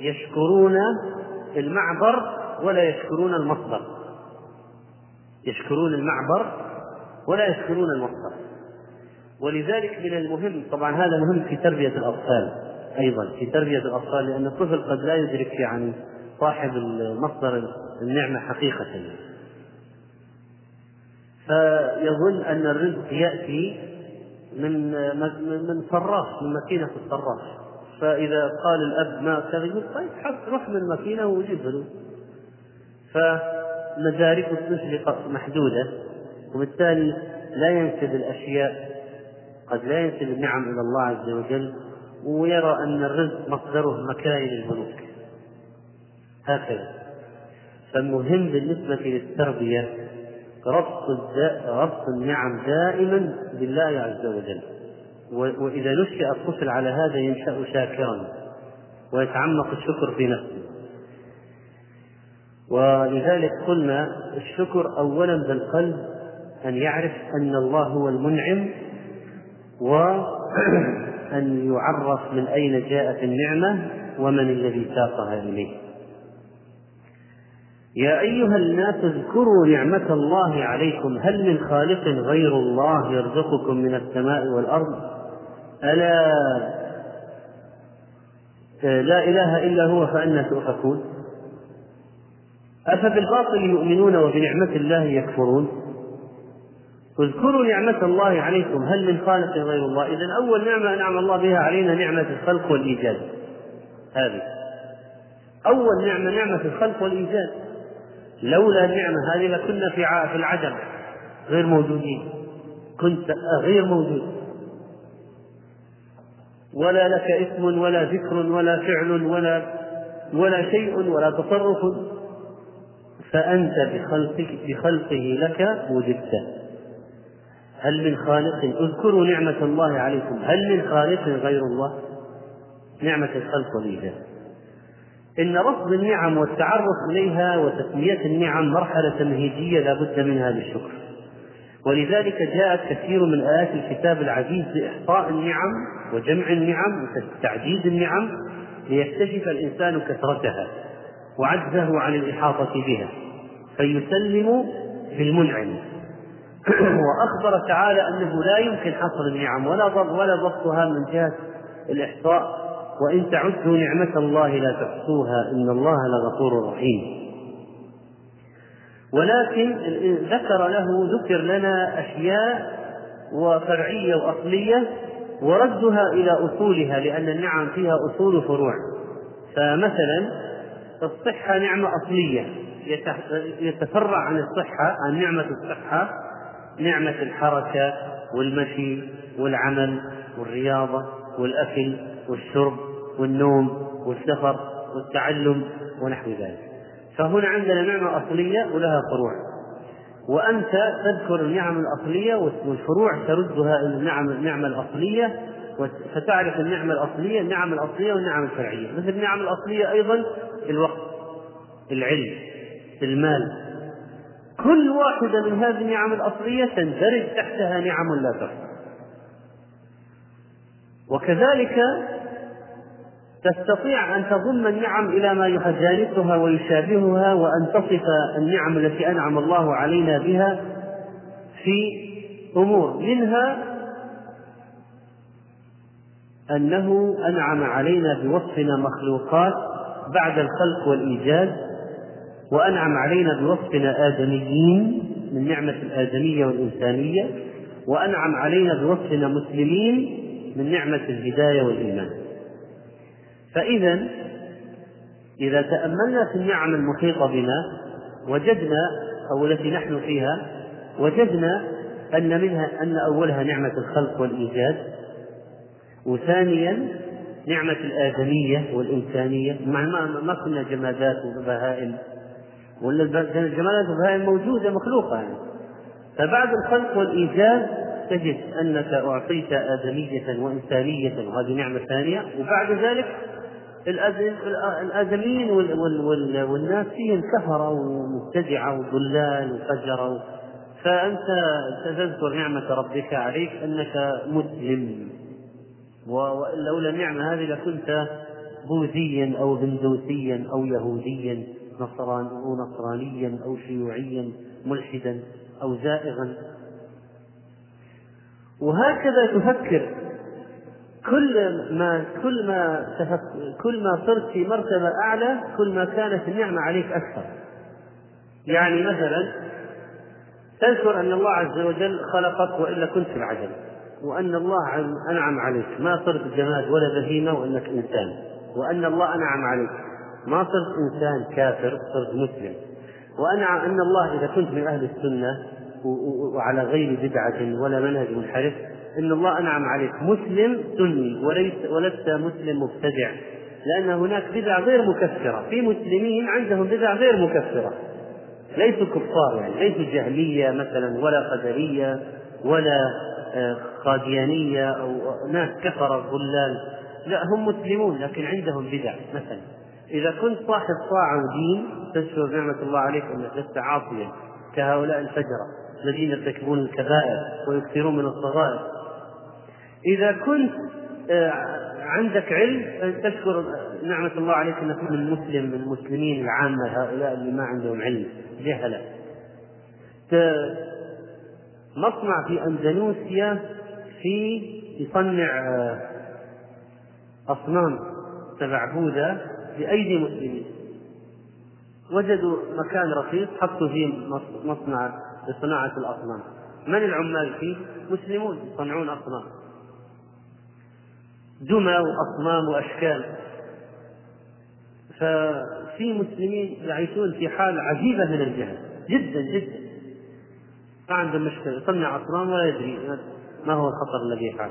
يشكرون المعبر ولا يشكرون المصدر. يشكرون المعبر ولا يشكرون المصدر. ولذلك من المهم طبعا هذا مهم في تربية الأطفال أيضا في تربية الأطفال لأن الطفل قد لا يدرك يعني صاحب المصدر النعمة حقيقة. فيظن أن الرزق يأتي من من صراف من ماكينة الصراف فإذا قال الأب ما كذا يقول طيب روح من الماكينة وجيب له. فمدارك الطفل محدودة وبالتالي لا ينسب الأشياء قد لا ينسب النعم إلى الله عز وجل ويرى أن الرزق مصدره مكاين البنوك هكذا. فالمهم بالنسبة للتربية ربط ربط النعم دائما بالله عز وجل. وإذا نشأ الطفل على هذا ينشأ شاكرا ويتعمق الشكر في نفسه. ولذلك قلنا الشكر أولا بالقلب أن يعرف أن الله هو المنعم وأن يعرف من أين جاءت النعمة ومن الذي ساقها إليه. يا أيها الناس اذكروا نعمة الله عليكم. هل من خالق غير الله يرزقكم من السماء والأرض؟ ألا لا إله إلا هو فأنا تؤفكون. أفبالباطل يؤمنون وبنعمة الله يكفرون؟ اذكروا نعمة الله عليكم. هل من خالق غير الله؟ إذا أول نعمة أنعم الله بها علينا نعمة الخلق والإيجاد. هذه. أول نعمة نعمة الخلق والإيجاد. لولا النعمة هذه لكنا في في العدم غير موجودين. كنت غير موجود. ولا لك اسم ولا ذكر ولا فعل ولا ولا شيء ولا تصرف. فأنت بخلقك بخلقه لك وجدت. هل من خالق؟ اذكروا نعمة الله عليكم. هل من خالق غير الله؟ نعمة الخلق والإيجاد إن رصد النعم والتعرف إليها وتسمية النعم مرحلة تمهيدية لا بد منها للشكر ولذلك جاءت كثير من آيات الكتاب العزيز بإحصاء النعم وجمع النعم وتعديد النعم ليكتشف الإنسان كثرتها وعجزه عن الإحاطة بها فيسلم بالمنعم وأخبر تعالى أنه لا يمكن حصر النعم ولا ضبطها من جهة الإحصاء. وإن تعدوا نعمة الله لا تحصوها إن الله لغفور رحيم. ولكن ذكر له ذكر لنا أشياء وفرعية وأصلية وردها إلى أصولها لأن النعم فيها أصول وفروع فمثلا الصحة نعمة أصلية. يتفرع عن الصحة عن نعمة الصحة نعمة الحركة والمشي والعمل والرياضة والأكل والشرب والنوم والسفر والتعلم ونحو ذلك. فهنا عندنا نعمة أصلية ولها فروع. وأنت تذكر النعم الأصلية والفروع تردها إلى النعم النعمة الأصلية فتعرف النعمة الأصلية النعم الأصلية والنعم الفرعية. مثل النعم الأصلية أيضا الوقت العلم المال. كل واحدة من هذه النعم الأصلية تندرج تحتها نعم لا تحصى. وكذلك تستطيع أن تضم النعم إلى ما يجانسها ويشابهها وأن تصف النعم التي أنعم الله علينا بها في أمور منها أنه أنعم علينا بوصفنا مخلوقات بعد الخلق والإيجاد وأنعم علينا بوصفنا آدميين من نعمة الآدمية والإنسانية وأنعم علينا بوصفنا مسلمين من نعمة الهداية والإيمان. فإذا إذا تأملنا في النعم المحيطة بنا وجدنا أو التي نحن فيها وجدنا أن منها أن أولها نعمة الخلق والإيجاد وثانيا نعمة الآدمية والإنسانية. مع ما كنا جمادات وبهائم ولا الجمادات والبهائم موجودة مخلوقة. يعني فبعد الخلق والإيجاد تجد أنك أعطيت آدمية وإنسانية وهذه نعمة ثانية وبعد ذلك الآدميين والناس فيهم كفرة ومبتدعة وضلال وفجرة فأنت تذكر نعمة ربك عليك أنك مسلم ولولا النعمة هذه لكنت بوذيا أو هندوسيا أو يهوديا نصرانيا أو شيوعيا ملحدا أو زائغا. وهكذا تفكر. كل ما كل ما كل ما صرت في مرتبة أعلى كل ما كانت النعمة عليك أكثر. يعني مثلا تذكر أن الله عز وجل خلقك وإلا كنت في العدم، وأن الله أنعم عليك، ما صرت جماد ولا بهيمة وإنك إنسان، وأن الله أنعم عليك، ما صرت إنسان كافر صرت مسلم، وأنعم أن الله إذا كنت من أهل السنة وعلى غير بدعة ولا منهج منحرف إن الله أنعم عليك. مسلم سني وليس ولست مسلم مبتدع لأن هناك بدع غير مكفرة. في مسلمين عندهم بدع غير مكفرة. ليسوا كفار يعني ليسوا جهمية مثلا ولا قدرية ولا آه، قاديانية أو ناس كفر ضلال لا هم مسلمون لكن عندهم بدع مثلا. إذا كنت صاحب طاعة ودين تشكر نعمة الله عليك إنك لست عاصيا كهؤلاء الفجرة. الذين يرتكبون الكبائر ويكثرون من الصغائر. إذا كنت آه، عندك علم تشكر نعمة الله عليك أنك من مسلم من المسلمين العامة هؤلاء اللي ما عندهم علم. جهلة. مصنع في أندونيسيا في يصنع آه، أصنام تبع بوذا بأيدي مسلمين وجدوا مكان رخيص حطوا فيه مصنع لصناعة الأصنام. من العمال فيه؟ مسلمون يصنعون أصنام. دمى وأصنام وأشكال. ففي مسلمين يعيشون في حال عجيبة من الجهل. جدا جدا. ما عندهم مشكلة. يصنع أصنام ولا يدري ما هو الخطر الذي يفعل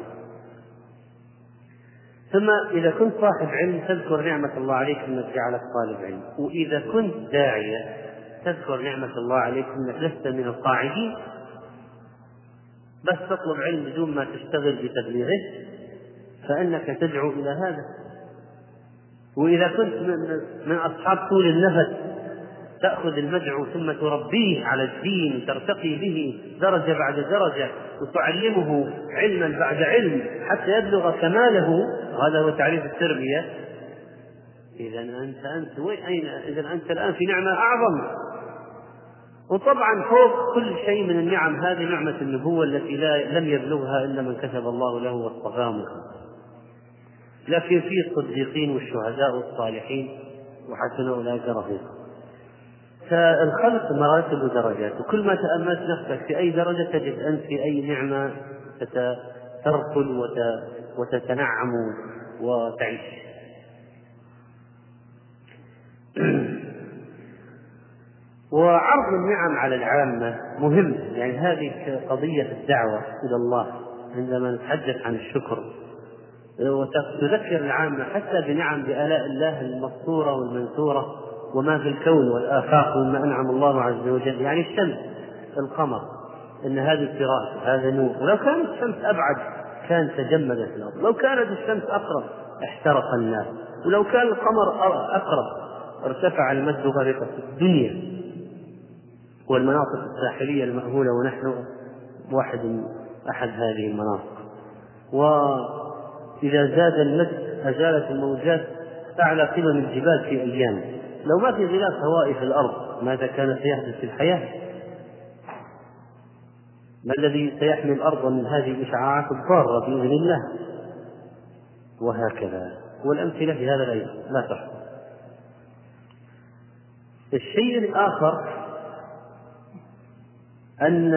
ثم إذا كنت صاحب علم تذكر نعمة الله عليك أنك جعلك طالب علم. وإذا كنت داعية تذكر نعمة الله عليك أنك لست من القاعدين. بس تطلب علم بدون ما تشتغل بتبليغه فإنك تدعو إلى هذا. وإذا كنت من أصحاب طول النفس تأخذ المدعو ثم تربيه على الدين وترتقي به درجة بعد درجة وتعلمه علما بعد علم حتى يبلغ كماله. هذا هو تعريف التربية. إذا أنت أنت وين أين إذا أنت الآن في نعمة أعظم. وطبعا فوق كل شيء من النعم هذه نعمة النبوة التي لا لم يبلغها إلا من كتب الله له واصطفاه لكن في الصديقين والشهداء والصالحين وحسن أولئك رفيقا. فالخلق مراتب ودرجات وكل ما تأملت نفسك في أي درجة تجد أنت في أي نعمة ترقل وتتنعم وتعيش. وعرض النعم على العامة مهم يعني هذه قضية الدعوة إلى الله عندما نتحدث عن الشكر. وتذكر العامة حتى بنعم بآلاء الله المسطورة والمنثورة وما في الكون والآفاق مما أنعم الله عز وجل. يعني الشمس القمر أن هذه فراش هذا نور. ولو كانت الشمس أبعد كان تجمدت الأرض. لو كانت الشمس أقرب احترق الناس. ولو كان القمر أقرب ارتفع المد غرقت الدنيا. والمناطق الساحلية المأهولة ونحن واحد أحد هذه المناطق وإذا زاد المد أزالت الموجات أعلى قمم الجبال في أيام لو ما في غلاف هوائي في الأرض ماذا كان سيحدث في الحياة؟ ما الذي سيحمي الأرض من هذه الإشعاعات الضارة بإذن الله؟ وهكذا والأمثلة في هذا أيضا لا تحصى الشيء الآخر أن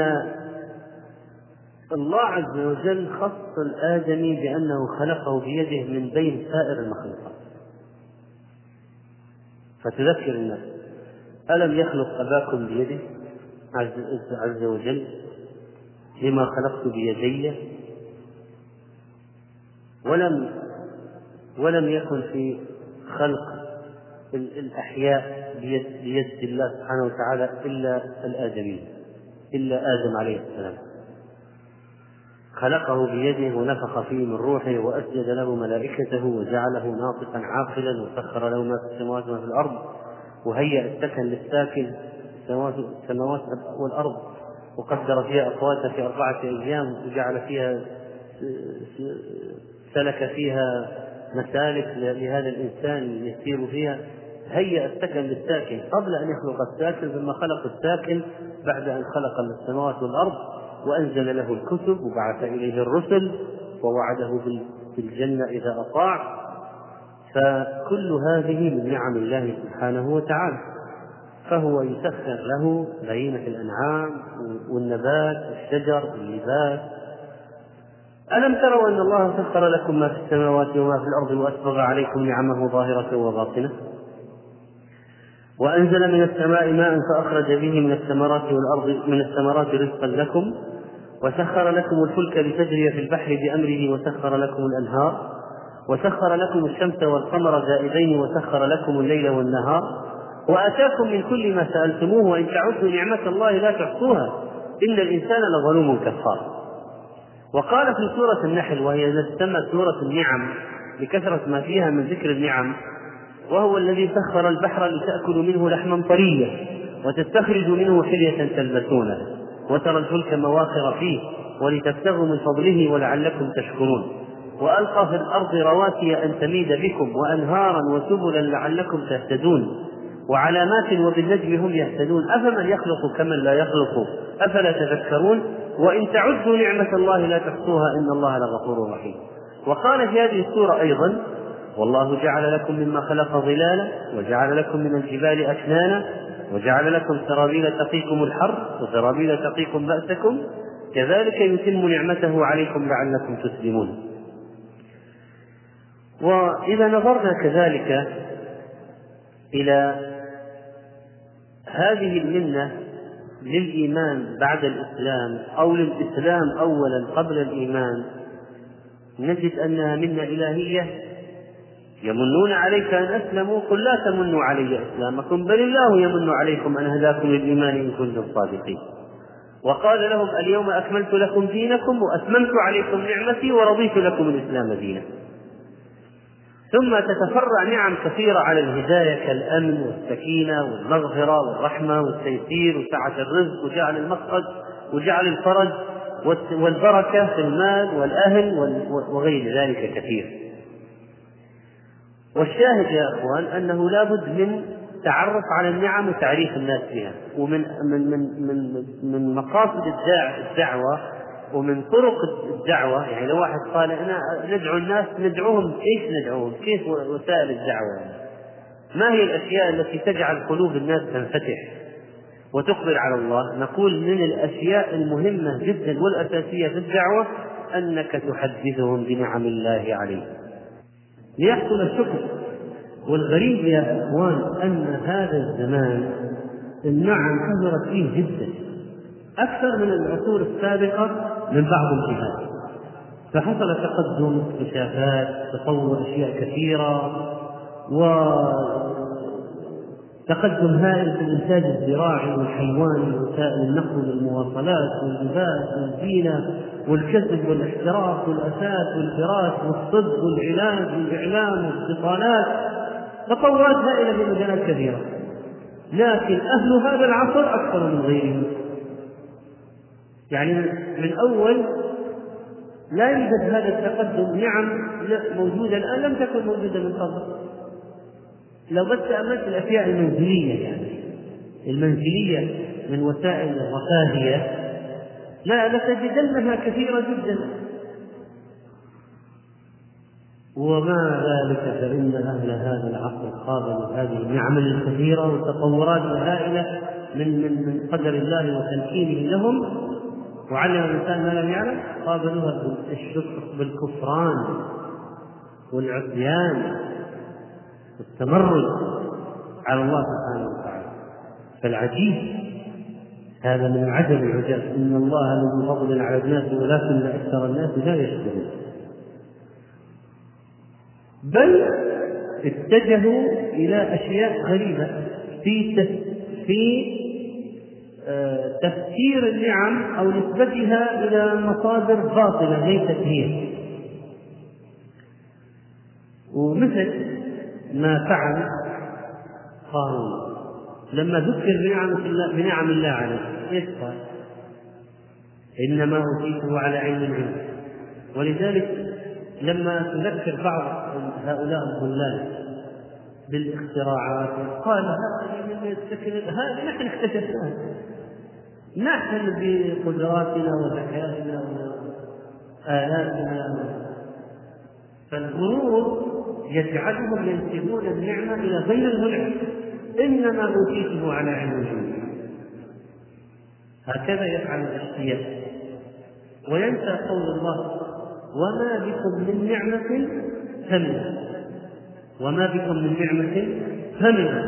الله عز وجل خص الآدمي بأنه خلقه بيده من بين سائر المخلوقات. فتذكر الناس. ألم يخلق أباكم بيده؟ عز, وجل. لما خلقت بيدي. ولم ولم يكن في خلق الأحياء بيد, بيد الله سبحانه وتعالى إلا الآدمين إلا آدم عليه السلام. خلقه بيده ونفخ فيه من روحه وأسجد له ملائكته وجعله ناطقا عاقلا وسخر له ما في السماوات وما في الأرض وهيأ السكن للساكن السماوات والأرض وقدر فيها أقواتها في أربعة أيام وجعل فيها سلك فيها مسالك لهذا الإنسان يسير فيها. هيأ السكن للساكن. قبل أن يخلق الساكن ثم خلق الساكن بعد أن خلق السماوات والأرض وأنزل له الكتب وبعث إليه الرسل ووعده بالجنة إذا أطاع. فكل هذه من نعم الله سبحانه وتعالى. فهو يسخر له بهيمة الأنعام والنبات والشجر واللباس ألم تروا أن الله سخر لكم ما في السماوات وما في الأرض وأسبغ عليكم نعمه ظاهرة وباطنة؟ وأنزل من السماء ماء فأخرج به من الثمرات والأرض من الثمرات رزقا لكم وسخر لكم الفلك لتجري في البحر بأمره وسخر لكم الأنهار وسخر لكم الشمس والقمر دائبين وسخر لكم الليل والنهار. وآتاكم من كل ما سألتموه وإن تعدوا نعمة الله لا تحصوها. إن الإنسان لظلوم كفار. وقال في سورة النحل وهي تسمى سورة النعم لكثرة ما فيها من ذكر النعم وهو الذي سخر البحر لتأكلوا منه لحما طريا وتستخرجوا منه حلية تلبسونها وترى الفلك مواخر فيه ولتبتغوا من فضله ولعلكم تشكرون. وألقى في الأرض رواسي أن تميد بكم وأنهارا وسبلا لعلكم تهتدون. وعلامات وبالنجم هم يهتدون. أفمن يخلق كمن لا يخلق؟ أفلا تذكرون؟ وإن تعدوا نعمة الله لا تحصوها إن الله لغفور رحيم. وقال في هذه السورة أيضا والله جعل لكم مما خلق ظلالا وجعل لكم من الجبال أكنانا وجعل لكم سرابيل تقيكم الحر وسرابيل تقيكم بأسكم. كذلك يتم نعمته عليكم لعلكم تسلمون. وإذا نظرنا كذلك إلى هذه المنة للإيمان بعد الإسلام أو للإسلام أولا قبل الإيمان نجد أنها منة إلهية يمنون عليك أن أسلموا قل لا تمنوا علي إسلامكم بل الله يمن عليكم أن هداكم للإيمان إن كنتم صادقين. وقال لهم اليوم أكملت لكم دينكم وأتممت عليكم نعمتي ورضيت لكم الإسلام دينا. ثم تتفرع نعم كثيرة على الهداية كالأمن والسكينة والمغفرة والرحمة والتيسير وسعة الرزق وجعل المخرج وجعل الفرج والبركة في المال والأهل وغير ذلك كثير. والشاهد يا أخوان أنه لا بد من تعرف على النعم وتعريف الناس بها ومن من من من من مقاصد الدعوة ومن طرق الدعوة يعني لو واحد قال أنا ندعو الناس ندعوهم كيف ندعوهم؟ كيف وسائل الدعوة يعني؟ ما هي الأشياء التي تجعل قلوب الناس تنفتح وتقبل على الله؟ نقول من الأشياء المهمة جدا والأساسية في الدعوة أنك تحدثهم بنعم الله عليهم ليحصل الشكر. والغريب يا إخوان أن هذا الزمان النعم كثرت فيه جدا. أكثر من العصور السابقة من بعض الجهات. فحصل تقدم اكتشافات تطور أشياء كثيرة و تقدم هائل في الإنتاج الزراعي والحيواني وسائل النقل والمواصلات واللباس والزينة والكسب والاحتراف والاثاث والفراش والطب والعلاج والإعلام والاتصالات تطورات هائلة في مجالات كثيرة. لكن أهل هذا العصر أكثر من غيرهم. يعني من أول لا يوجد هذا التقدم. نعم موجوده الآن لم تكن موجودة من قبل. لو بس تأملت الأشياء المنزلية يعني المنزلية من وسائل الرفاهية لا لتجدنها كثيرة جدا. ومع ذلك فإن أهل هذا العصر قابلوا هذه النعم الكثيرة والتطورات الهائلة من من من قدر الله وتمكينه لهم. وعلم الإنسان ما لم يعلم قابلوها بالكفران والعصيان. والتمرد على الله سبحانه وتعالى. فالعجيب هذا من عجب العجاب إن الله له فضل على الناس ولكن أكثر الناس لا يشكرون. بل اتجهوا إلى أشياء غريبة في في آه، تفسير النعم أو نسبتها إلى مصادر باطلة ليست هي. ومثل ما فعل قارون. لما ذكر بنعم الله بنعم الله عليه إيش قال؟ إنما أوتيته على علم عنده ولذلك لما تذكر بعض هؤلاء الضلال بالاختراعات قال هذه نحن اكتشفناها نحن بقدراتنا وذكائنا وآلاتنا فالغرور يجعلهم ينسبون النعمة إلى غير المنعم إنما أوتيته على علم هكذا يفعل الأشقياء. وينسى قول الله وما بكم من نعمة فمنها. وما بكم من نعمة فمنها.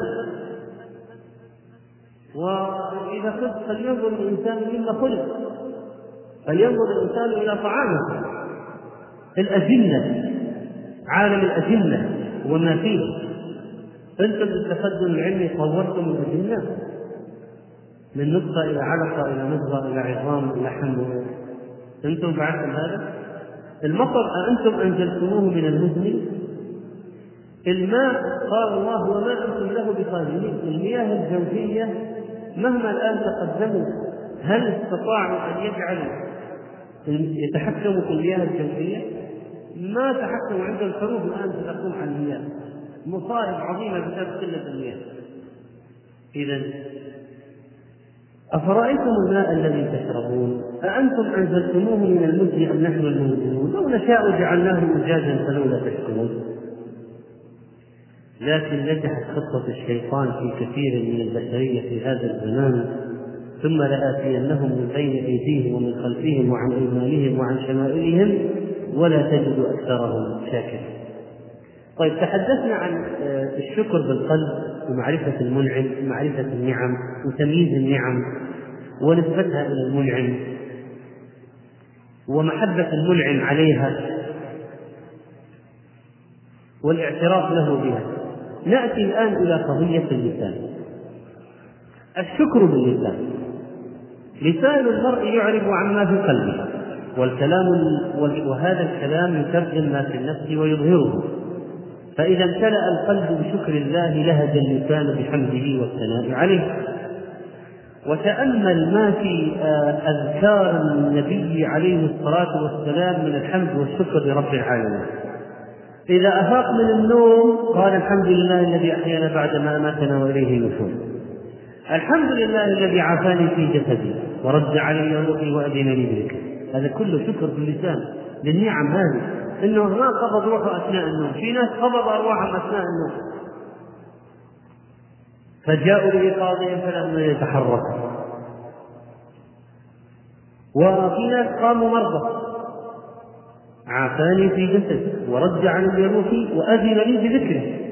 وإذا قلت فلينظر الإنسان مما خلق. فلينظر الإنسان إلى طعامه الأجنة عالم الأجنة وما فيه أنتم بالتقدم العلمي طورتم الأجنة من نطفة إلى علقة إلى مضغة إلى عظام إلى لحم أنتم فعلتم هذا؟ المطر أأنتم أنزلتموه من المزن؟ الماء قال الله وما أنتم له بخازنين المياه الجوفية مهما الآن تقدموا هل استطاعوا أن يجعلوا يتحكموا في المياه الجوفية؟ ما تحكم عندهم حروف الآن ستقوم على المياه. مصائب عظيمة بسبب قلة المياه. اذا أفرأيتم الماء الذي تشربون؟ أأنتم أنزلتموه من المزن أم نحن المنزلون؟ لو نشاء جعلناه أجاجا فلولا تشكرون. لكن نجحت خطة الشيطان في كثير من البشرية في هذا الزمان ثم لآتينهم من بين أيديهم ومن خلفهم وعن أيمانهم وعن شمائلهم ولا تجد أكثرهم شاكرين. طيب تحدثنا عن آه، الشكر بالقلب ومعرفة المنعم ومعرفة النعم وتمييز النعم ونسبتها إلى المنعم ومحبة المنعم عليها والاعتراف له بها. نأتي الآن إلى قضية اللسان. الشكر باللسان. لسان المرء يعرب عما في قلبه. والكلام وهذا الكلام يترجم ما في النفس ويظهره. فإذا امتلأ القلب بشكر الله لهج اللسان بحمده والثناء عليه. وتأمل ما في آه، أذكار النبي عليه الصلاة والسلام من الحمد والشكر لرب العالمين. إذا أفاق من النوم قال الحمد لله الذي أحيانا بعد ما أماتنا وإليه النشور الحمد لله الذي عافاني في جسدي ورد علي روحي وأذن لي بذكر هذا كله شكر باللسان للنعم هذه إنه ما قبض روحه أثناء النوم، في ناس قبض ارواحهم أثناء النوم. فجاءوا لإيقاظهم فلم يتحركوا. وفي ناس قاموا مرضى عافاني في جسدي ورد عني روحي وأذن لي بذكره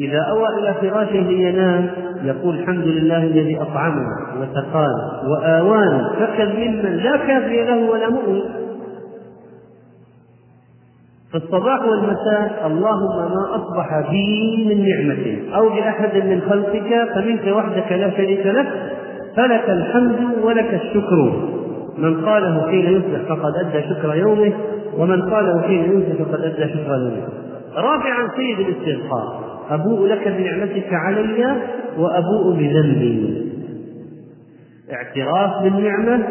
إذا أوى إلى فراشه لينام يقول الحمد لله الذي أطعمنا وسقانا وآوانا فكم ممن لا كافي له ولا مؤمن. في الصباح والمساء اللهم ما أصبح بي من نعمة أو بأحد من خلقك فمنك وحدك لا شريك لك فلك الحمد ولك الشكر. من قاله حين يصبح فقد أدى شكر يومه ومن قاله حين يمسي فقد أدى شكر يومه. رابعا سيد الاستغفار. أبوء لك بنعمتك علي وأبوء بذنبي. اعتراف بالنعمة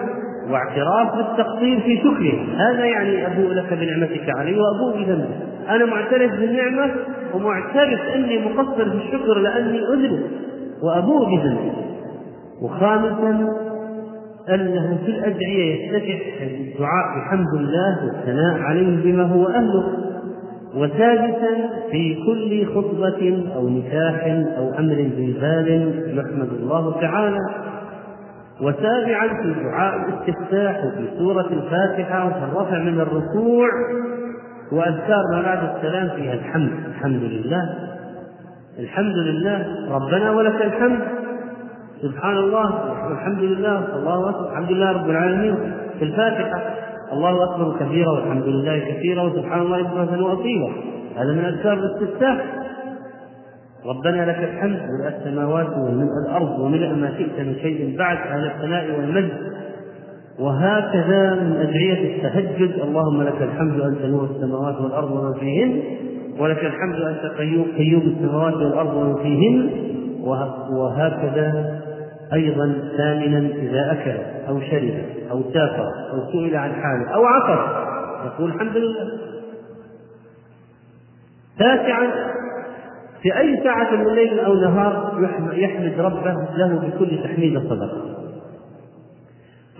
واعتراف بالتقصير في شكره. هذا يعني أبوء لك بنعمتك علي وأبوء بذنبي. أنا معترف بالنعمة ومعترف أني مقصر في الشكر لأني أذنب وأبوء بذنبي. وخامسا أنه في الأدعية يفتتح الدعاء بحمد الله والثناء عليه بما هو أهله. وسادسا في كل خطبة أو نكاح أو أمر بال يحمد الله تعالى. وسابعا في دعاء الاستفتاح وفي سورة الفاتحة وفي الرفع من الركوع. وأذكار ما بعد السلام فيها الحمد الحمد لله الحمد لله ربنا ولك الحمد. سبحان الله والحمد لله الله أكبر الحمد لله رب العالمين. في الفاتحة. الله أكبر كبيرا والحمد لله كثيرا وسبحان الله بكرة وأصيلا. هذا من اذكار الاستفتاح ربنا لك الحمد ملء السماوات وملء الأرض وملء ما شئت من شيء بعد أهل الثناء والمجد. وهكذا من ادعيه التهجد. اللهم لك الحمد أنت نور السماوات والأرض ومن فيهن. ولك الحمد أنت قيوم قيوم السماوات والأرض ومن فيهن. وهكذا أيضا ثامنا إذا أكل أو شرب أو سافر أو سئل عن حاله أو عطر يقول الحمد لله. تاسعا في أي ساعة من ليل أو نهار يحمد ربه له بكل تحميد صدقة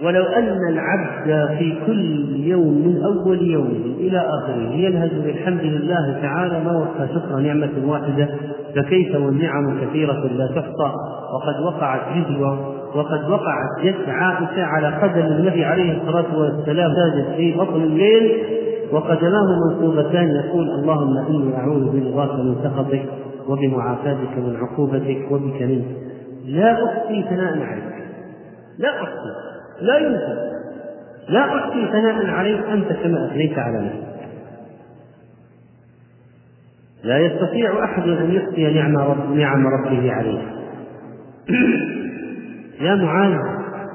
ولو أن العبد في كل يوم من أول يوم إلى آخره يلهج بالحمد لله تعالى ما وفى شكر نعمة واحدة فكيف والنعم كثيرة لا تحصى؟ وقد وقعت جدوى وقد وقعت يد عائشة على قدم النبي عليه الصلاة والسلام. ساجد في بطن الليل وقدماه منصوبتان يقول اللهم إني أعوذ برضاك من سخطك وبمعافاتك من عقوبتك وبك منك. لا أحصي ثناء عليك. لا أحصي. لا يمكن. لا أحصي ثناء عليك أنت كما أثنيت على نفسك. لا يستطيع أحد أن يحصي نعم رب نعم ربه عليه. يا معاذ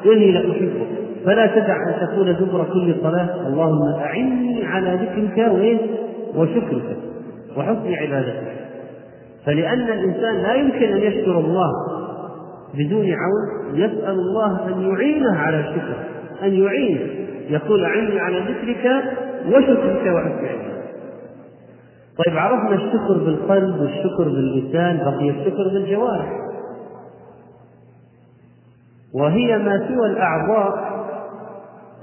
إني لأحبك فلا تدع أن تقول دبر كل صلاة. اللهم أعني على ذكرك وشكرك وحسن عبادتك. فلأن الإنسان لا يمكن أن يشكر الله بدون عون يسأل الله أن يعينه على الشكر أن يعينه يقول أعني على ذكرك وشكرك وحسن عبادتك. طيب عرفنا الشكر بالقلب والشكر باللسان بقي الشكر بالجوارح. وهي ما سوى الأعضاء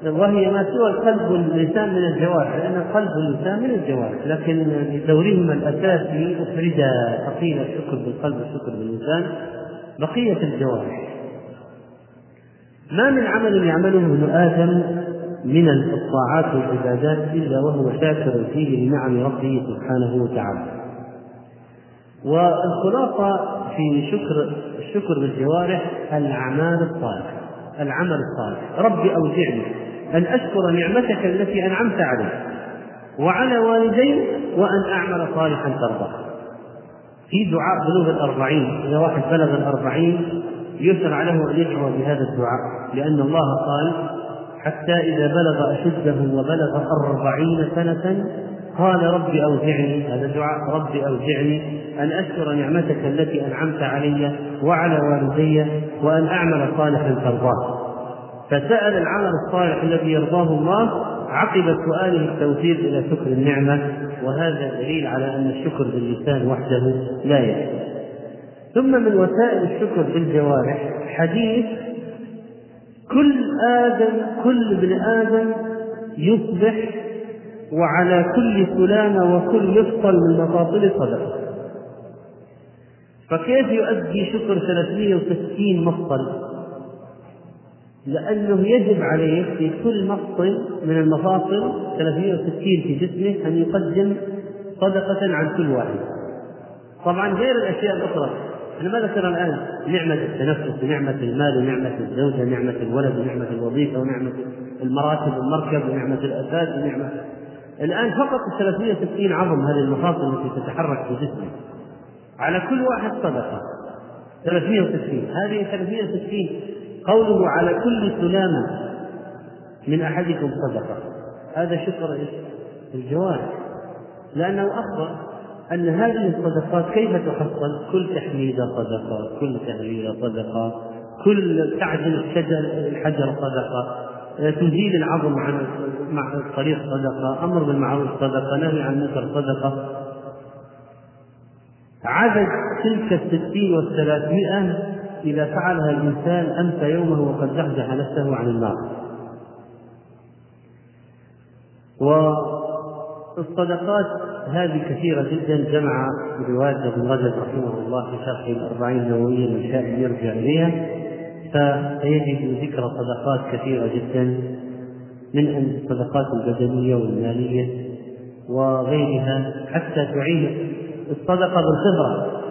وهي ما سوى القلب واللسان من الجوارح لأن القلب واللسان من الجوارح. لكن لدورهما الأساسي أفرد فقيل الشكر بالقلب والشكر باللسان بقية الجوارح. ما من عمل يعمله ابن آدم من الطاعات والعبادات إلا وهو شاكر فيه لنعم ربه سبحانه وتعالى. والخلاصة في شكر الشكر بالجوارح الأعمال الصالحة العمل الصالح. ربي أوزعني أن أشكر نعمتك التي أنعمت علي وعلى والدي وأن أعمل صالحا ترضى في دعاء بلوغ الأربعين إذا واحد بلغ الأربعين يشرع له أن يدعو بهذا الدعاء لأن الله قال حتى إذا بلغ أشده وبلغ أربعين سنة قال رب أوزعني هذا دعاء رب أوزعني أن أشكر نعمتك التي أنعمت علي وعلى والدي وأن أعمل صالحا ترضاه. فسأل العمل الصالح الذي يرضاه الله عقب سؤاله التوفيق إلى شكر النعمة وهذا دليل على أن الشكر باللسان وحده لا يكفي. ثم من وسائل الشكر بالجوارح حديث كل آدم كل ابن آدم يصبح وعلى كل سلامة وكل مفصل من مفاصل صدقة. فكيف يؤدي شكر 360 مفصل لأنه يجب عليه في كل مفصل من المفاصل 360 في جسمه أن يقدم صدقة عن كل واحد. طبعا غير الأشياء الأخرى. ما ذكر الآن نعمة التنفس ونعمة المال ونعمة الزوجة ونعمة الولد ونعمة الوظيفة ونعمة المراتب والمركب ونعمة الأساس ونعمة الآن فقط 360 عظم هذه المفاصل التي تتحرك في جسمه على كل واحد صدقة. 360 هذه 360 قوله على كل سلامة من أحدكم صدقة. هذا شكر؟ الجوارح. لأنه أخبر أن هذه الصدقات كيف تحصل؟ كل تحميدة صدقة، كل تهليلة صدقة، كل تعزل الشجر الحجر صدقة، تزيل العظم عن مع الطريق صدقة، أمر بالمعروف صدقة، نهي عن المنكر صدقة. عدد تلك الستين والثلاثمائة إذا فعلها الإنسان أنفى يومه وقد زحزح نفسه عن النار. والصدقات هذه كثيرة جدا جمع رواية ابن رجب رحمه الله في شرح الأربعين النووية من شاء يرجع إليها فسيجد ذكر صدقات كثيرة جدا من الصدقات البدنية والمالية وغيرها حتى تعين الصدقة بالخبرة.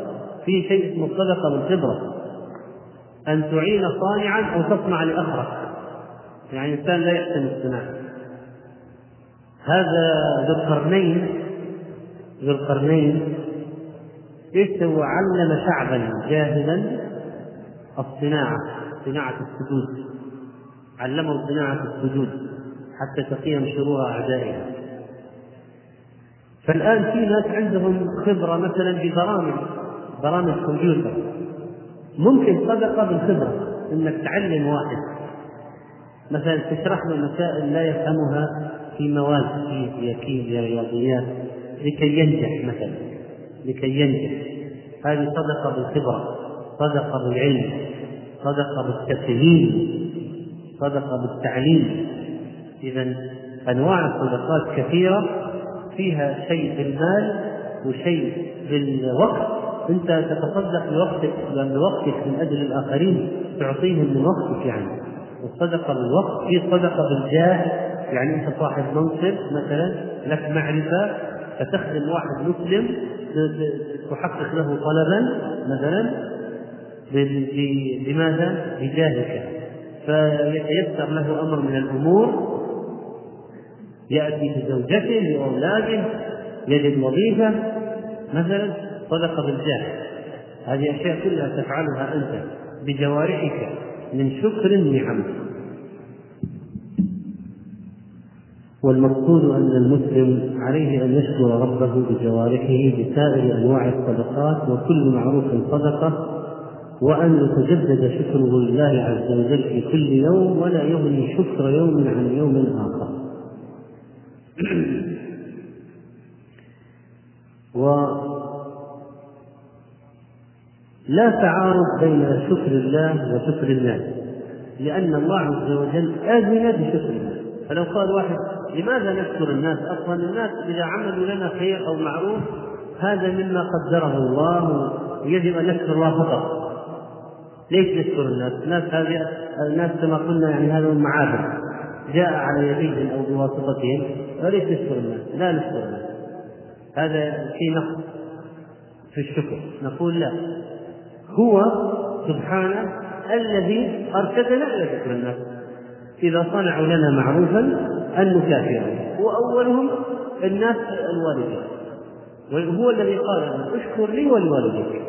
في شيء اسمه الصدقة بالخبرة أن تعين صانعا أو تصنع لآخرك يعني إنسان لا يحسن الصناعة. هذا ذو القرنين ذو القرنين سوى؟ علم شعبا جاهلا الصناعة صناعة السدود علمه صناعة السدود حتى تقيهم شرور أعدائها فالآن في ناس عندهم خبرة مثلا ببرامج برامج كمبيوتر. ممكن صدقة بالخبرة إنك تعلم واحد. مثلا تشرح له مسائل لا يفهمها في مواد في كيمياء رياضيات. لكي ينجح مثلا لكي ينجح. هذه صدقة بالخبرة صدقة بالعلم صدقة بالتفهيم صدقة بالتعليم. إذا أنواع الصدقات كثيرة فيها شيء بالمال وشيء بالوقت أنت تتصدق بوقتك بوقتك من أجل الآخرين تعطيهم من وقتك يعني. والصدقة بالوقت في صدقة بالجاه. يعني أنت صاحب منصب مثلا لك معرفة فتخدم واحد مسلم تحقق له طلبا مثلا بماذا؟ بجاهك. فيتيسر له أمر من الأمور. يأتي بزوجته بأولاده يجد وظيفة مثلا صدقة بالجاه. هذه أشياء كلها تفعلها أنت بجوارحك من شكر النعم والمقصود أن المسلم عليه أن يشكر ربه بجوارحه بسائر أنواع الصدقات وكل معروف صدقة وأن يتجدد شكره لله عز وجل في كل يوم ولا يغني شكر يوم عن يوم آخر. ولا تعارض بين شكر الله وشكر الناس لأن الله عز وجل أذن بشكر الله فلو قال واحد لماذا نشكر الناس أصلا؟ الناس إذا عملوا لنا خير أو معروف هذا مما قدره الله ويجب أن نشكر الله فقط. ليش نشكر الناس؟ الناس هذه الناس كما قلنا يعني هذا المعابد جاء على يديهم أو بواسطتهم وليش نشكر الناس؟ لا نشكر الناس. هذا في نقص في الشكر. نقول لا. هو سبحانه الذي أرشدنا إلى شكر الناس. إذا صنعوا لنا معروفا أن نكافئهم وأولهم الناس الوالدين. وهو الذي قال لنا اشكر لي ولوالديك.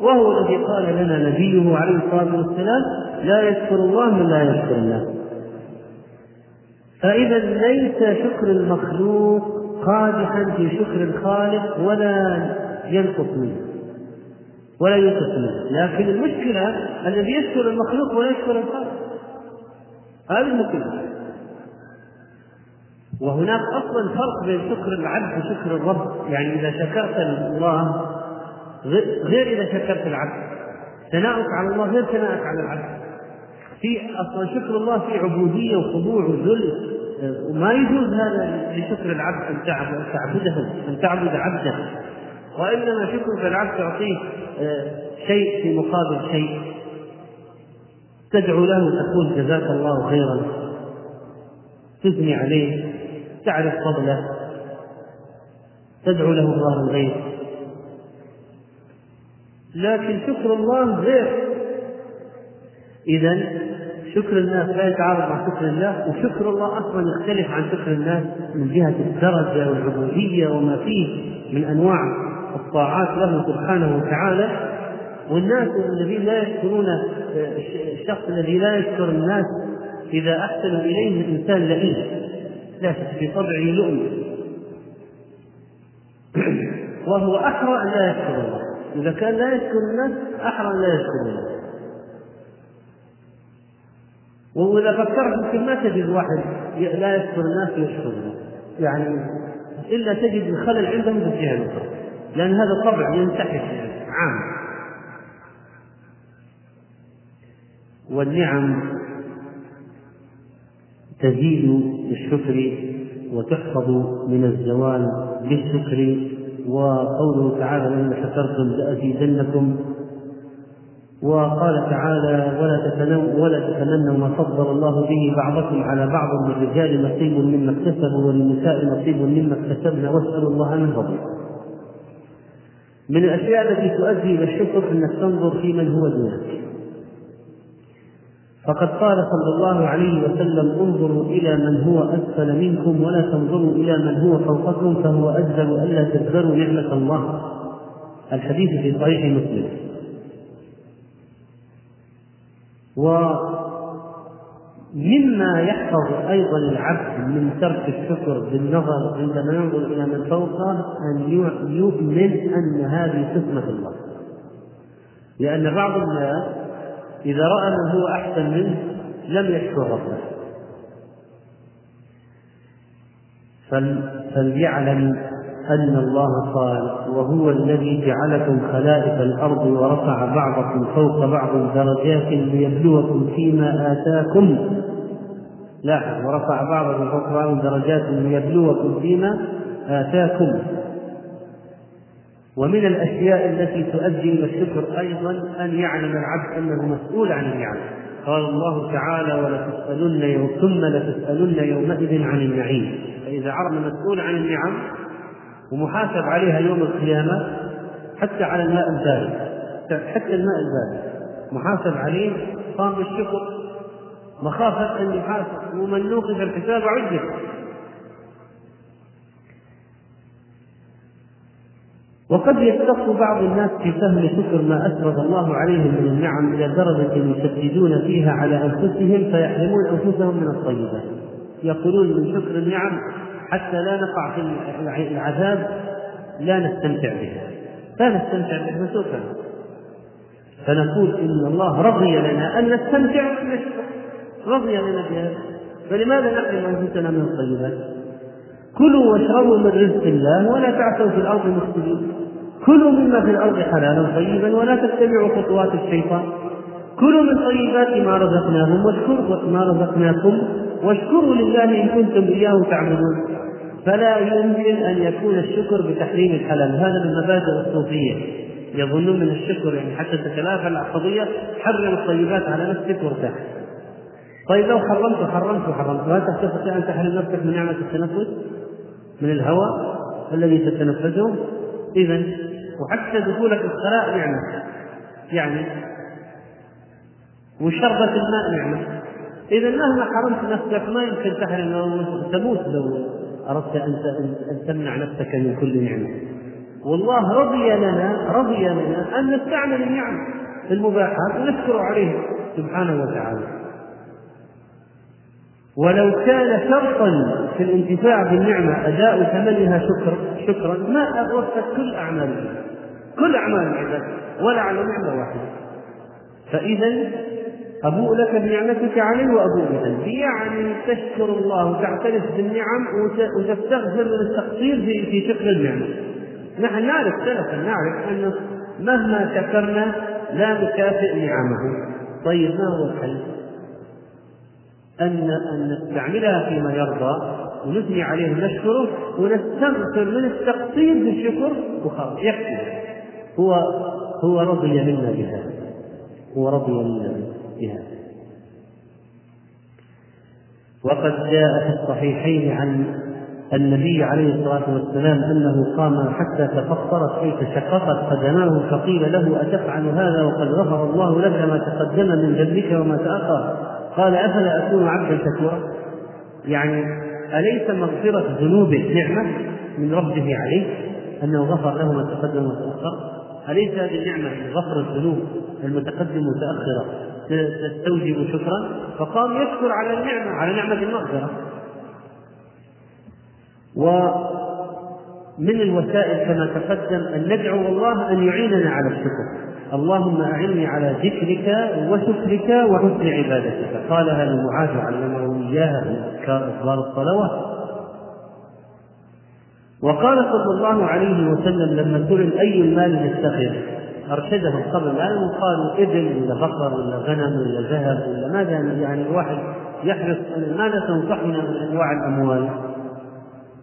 وهو الذي قال لنا نبيه عليه الصلاة والسلام لا يشكر الله من لا يشكر الناس. فإذا ليس شكر المخلوق قادحا في شكر الخالق ولا ينقص منه ولا ينقص منه. لكن المشكلة الذي يشكر المخلوق ولا يشكر الخالق. هذه المشكلة وهناك أصلا فرق بين شكر العبد وشكر الرب. يعني إذا شكرت الله غير إذا شكرت العبد. ثناؤك على الله غير ثناءك على العبد. في أصلا شكر الله في عبودية وخضوع وذل. وما يجوز هذا لشكر العبد أن تعبده أن تعبد عبده. وإنما شكرك العبد تعطيه آه، شيء في مقابل شيء. تدعو له تقول جزاك الله خيرا. تثني عليه تعرف فضله. تدعو له الله الغير لكن شكر الله غير. إذا شكر الناس لا يتعارض مع شكر الله وشكر الله أصلا يختلف عن شكر الناس من جهة الدرجة والعبودية وما فيه من أنواع الطاعات له سبحانه وتعالى. والناس الذين لا يشكرون الشخص الذي لا يشكر الناس إذا أحسنوا إليه إنسان لئيم. لا طبعه لؤم. وهو أحرى أن لا يشكر الله. إذا كان لا يشكر الناس أحرى أن لا يشكر الله. وإذا فكرت يمكن ما تجد واحد لا يشكر الناس ويشكر الله. يعني إلا تجد الخلل عندهم في الجهة الأخرى لأن هذا طبع ينتحر يعني عام. والنعم تزيد بالشكر وتحفظ من الزوال بالشكر وقوله تعالى لئن شكرتم لأزيدنكم وقال تعالى ولا تتنو ولا تتمنوا ما فضل الله به بعضكم على بعض للرجال نصيب مما اكتسبوا وللنساء نصيب مما اكتسبن واسألوا الله من فضله. من الأشياء التي تؤدي إلى الشكر أنك تنظر في من هو دونك. فقد قال صلى الله عليه وسلم انظروا إلى من هو أسفل منكم ولا تنظروا إلى من هو فوقكم فهو اجدر ألا تجبروا نعمة الله. الحديث في صحيح مسلم. ومما يحفظ أيضا العبد من ترك الشكر بالنظر عندما ينظر إلى من فوقه أن يؤمن أن هذه قسمة الله لأن بعض الناس إذا رأى من هو أحسن منه لم يشكر ربه. فليعلم أن الله قال وهو الذي جعلكم خلائف الأرض ورفع بعضكم فوق بعض درجات ليبلوكم فيما آتاكم. لاحظ ورفع بعضكم فوق بعض درجات ليبلوكم فيما آتاكم. ومن الأشياء التي تؤدي إلى الشكر أيضا أن يعلم العبد أنه مسؤول عن النعم. قال الله تعالى ولتسألن يوم ثم لتسألن يومئذ عن النعيم. فإذا عرف مسؤول عن النعم ومحاسب عليها يوم القيامة حتى على الماء البارد حتى الماء البارد محاسب عليه قام بالشكر مخافة أن يحاسب ومن نوقف الحساب عذب وقد يختص بعض الناس في فهم شكر ما أسبغ الله عليهم من النعم إلى درجة يشددون فيها على أنفسهم فيحرمون أنفسهم من الطيبات. يقولون من شكر النعم حتى لا نقع في العذاب لا نستمتع بها. لا نستمتع بها نتركها فنقول إن الله رضي لنا أن نستمتع نشكر رضي لنا بهذا فلماذا نحرم أنفسنا من الطيبات؟ كلوا واشربوا من رزق الله ولا تعثوا في الأرض مفسدين. كلوا مما في الأرض حلالا طيبا ولا تتبعوا خطوات الشيطان. كلوا من طيبات ما رزقناهم واشكروا ما رزقناكم واشكروا لله إن كنتم إياه تعبدون. فلا يمكن أن يكون الشكر بتحريم الحلال. هذا من مبادئ الصوفية. يظنون من الشكر يعني حتى تتلافى العصبيه حرم الطيبات على نفسك وارتاح. طيب لو حرمت وحرمت وحرمت هل تستطيع أن تحرم نفسك من نعمة التنفس. من الهواء الذي تتنفسه اذا وحتى دخولك الخلاء نعمة. يعني وشربة الماء نعمة. إذا مهما حرمت نفسك ما يمكن تحرم تموت لو أردت أن أن تمنع نفسك من كل نعمة. والله رضي لنا رضي لنا أن نستعمل النعم المباحات ونشكر عليه سبحانه وتعالى. ولو كان شرطا في الانتفاع بالنعمة أداء ثمنها شكر شكرا ما وفت كل أعمال كل أعمال العباد ولا على نعمة واحدة. فإذا أبوء لك بنعمتك علي وأبوء بذنبي يعني تشكر الله وتعترف بالنعم وتستغفر من التقصير في شكر النعمة. نحن نعرف سلفا نعرف أنه مهما شكرنا لا نكافئ نعمه. طيب ما هو الحل؟ أن أن نستعملها فيما يرضى ونثني عليه ونشكره ونستغفر من التقصير بالشكر وخلاص يكفي. هو هو رضي منا بهذا هو رضي منا بهذا وقد جاء في الصحيحين عن النبي عليه الصلاة والسلام أنه قام حتى تفطرت أي تشققت قدماه فقيل له أتفعل هذا وقد غفر الله لك ما تقدم من ذنبك وما تأخر؟ قال أفلا أكون عبدا شكورا؟ يعني أليس مغفرة ذنوبه نعمة من ربه عليه؟ أنه غفر له ما تقدم وما تأخر أليس هذه النعمة غفر الذنوب المتقدم والمتأخرة تستوجب شكرا؟ فقام يشكر على النعمة على نعمة المغفرة. ومن الوسائل كما تقدم أن ندعو الله أن يعيننا على الشكر. اللهم أعني على ذكرك وشكرك وحسن عبادتك. قالها لمعاذ علمه إياها في أذكار الصلوات. وقال صلى الله عليه وسلم لما سئل أي المال نستخر أرشدهم قبل الآن وقالوا إبل ولا بقر ولا غنم ولا ذهب ولا ماذا يعني الواحد يحرص ماذا تنصحنا من أنواع الأموال؟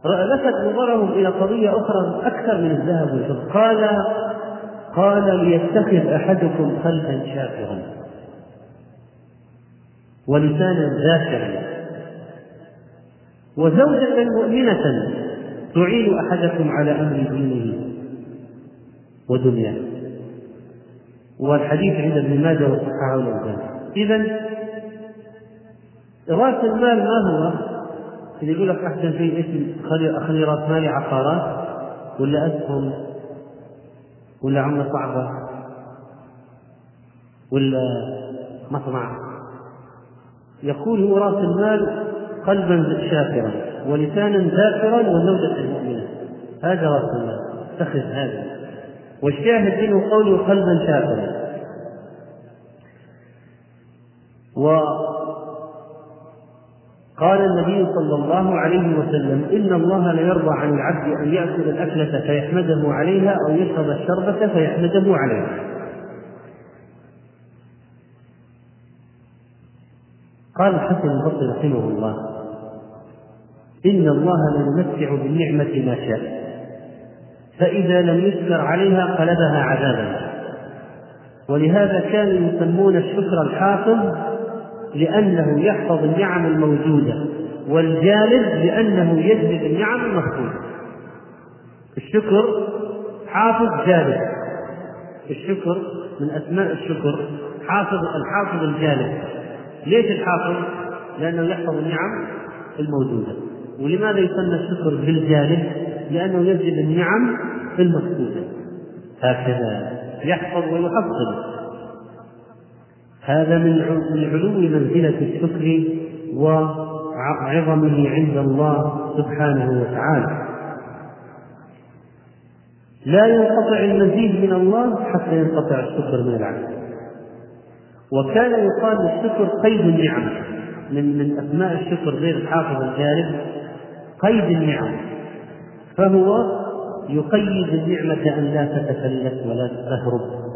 لفت نظرهم إلى قضية أخرى أكثر من الذهب والفضة. قال قال ليتخذ أحدكم قلبا شاكرا. ولسانا ذاكرا. وزوجة مؤمنة تعين أحدكم على أمر دينه ودنياه. والحديث عند ابن ماجه وصححه الألباني إذا رأس المال ما هو؟ اللي يقول لك أحسن شيء اسم خلي رأس مالي عقارات ولا أسهم ولا عملة صعبة؟ ولا مصنع؟ يقول هو رأس المال قلبا شاكرا ولسانا ذاكرا وزوجة مؤمنة هذا رأس المال. اتخذ هذا. والشاهد منه قوله قلبا شاكرا. قال النبي صلى الله عليه وسلم إن الله لا يرضى عن العبد أن يأكل الأكلة فيحمده عليها أو يشرب الشربة فيحمده عليها. قال الحسن البصري رحمه الله إن الله ليمتع بالنعمة ما شاء فإذا لم يشكر عليها قلبها عذابا. ولهذا كانوا يسمون الشكر الحافظ لأنه يحفظ النعم الموجودة والجالب لأنه يجلب النعم المفقودة الشكر حافظ جالب الشكر من أسماء الشكر حافظ الحافظ الجالب ليش الحافظ؟ لأنه يحفظ النعم الموجودة. ولماذا يسمى الشكر بالجالب؟ لأنه يجلب النعم المفقودة هكذا يحفظ ويحصل هذا من علو منزلة الشكر وعظمه عند الله سبحانه وتعالى. لا ينقطع المزيد من الله حتى ينقطع الشكر من العبد. وكان يقال للشكر قيد النعم. من من أسماء الشكر غير الحافظ الجالب قيد النعم. فهو يقيد النعمة أن لا تتفلت ولا تهرب.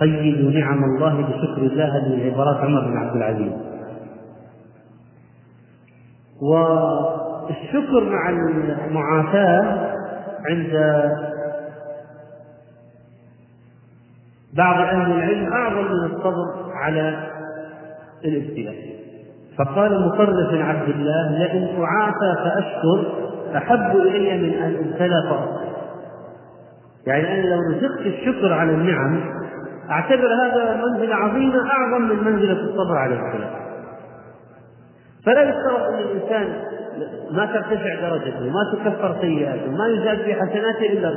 قيدوا نعم الله بشكر الله هذه العبارات عمر بن عبد العزيز. والشكر مع المعافاة عند بعض أهل العلم أعظم من الصبر على الابتلاء. فقال مطرف بن عبد الله لئن أعافى فأشكر أحب إلي من أن أبتلى فأصبر. يعني أنا لو رزقت الشكر على النعم أعتبر هذا منزلة عظيمة أعظم من منزلة الصبر على الابتلاء فلا يفترض أن الإنسان ما ترتفع درجته ما تكفر سيئاته ما يزاد في حسناته إلا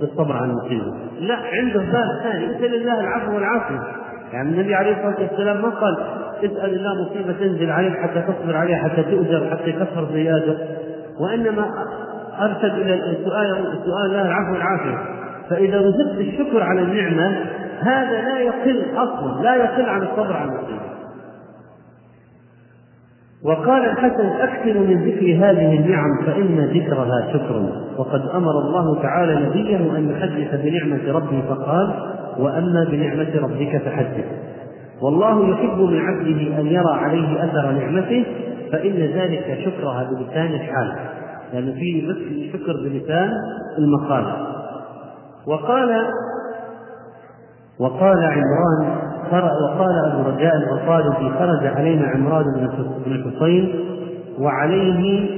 بالصبر على المصيبة. لا عنده باب ثاني اسأل الله العفو والعافية. يعني النبي عليه الصلاة والسلام ما قال اسأل الله مصيبة تنزل عليك حتى تصبر عليها حتى تؤجر حتى يكفر زياده وإنما أرشد إلى السؤال السؤال لا العفو والعافية. فإذا رزقت الشكر على النعمة هذا لا يقل أصلا لا يقل عن الصبر على المصيبه وقال الحسن أكثر من ذكر هذه النعم فإن ذكرها شكر. وقد أمر الله تعالى نبيه أن يحدث بنعمة ربه فقال وأما بنعمة ربك فحدث. والله يحب من عبده أن يرى عليه أثر نعمته فإن ذلك شكرها بلسان الحال. لأن يعني فيه بس شكر بلسان المقال. وقال وقال عمران وقال أبو رجاء الغطالبي خرج علينا عمران بن الحصين وعليه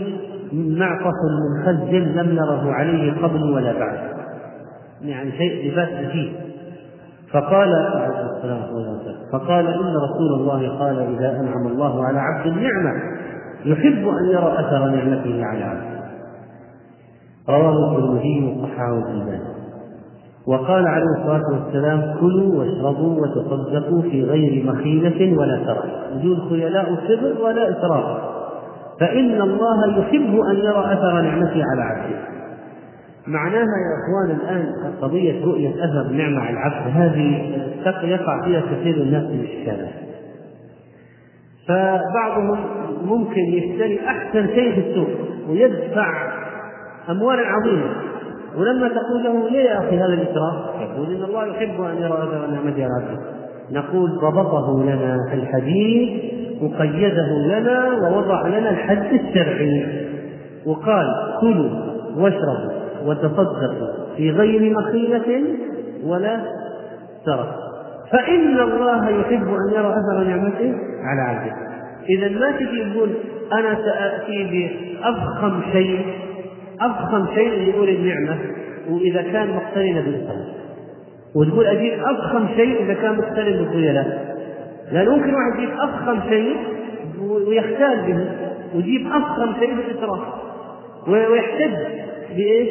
معطف منخزل لم نره عليه قبل ولا بعد. يعني شيء لباس فيه فقال فقال إن رسول الله قال إذا أنعم الله على عبد النعمة يحب أن يرى أثر نعمته على عبده. رواه الترمذي وصححه الالباني وقال عليه الصلاة والسلام كلوا واشربوا وتصدقوا في غير مخيلة ولا سرف بدون خيلاء سر ولا إسراف. فإن الله يحب أن يرى أثر نعمته على عبده. معناها يا إخوان الآن قضية رؤية أثر نعمة على العبد هذه يقع فيها كثير الناس من الإشكالات فبعضهم ممكن يشتري أحسن شيء في السوق ويدفع أموالا عظيمة. ولما تقول له ليه يا أخي هذا الإسراف؟ يقول إن الله يحب أن يرى أثر نعمته على عبده. نقول ضبطه لنا في الحديث وقيده لنا ووضع لنا الحد الشرعي وقال كلوا واشربوا وتصدقوا في غير مخيلة ولا سرف فإن الله يحب أن يرى أثر نعمته على عبده إذا ما تجي تقول أنا سآتي بأفخم شيء أفخم شيء يقول النعمة وإذا كان مقترنا بالخير وتقول أجيب أفخم شيء إذا كان مقترن بالخيلاء لأن ممكن واحد يجيب أفخم شيء ويختال به ويجيب أفخم شيء بالإسراف. ويحتج بإيش؟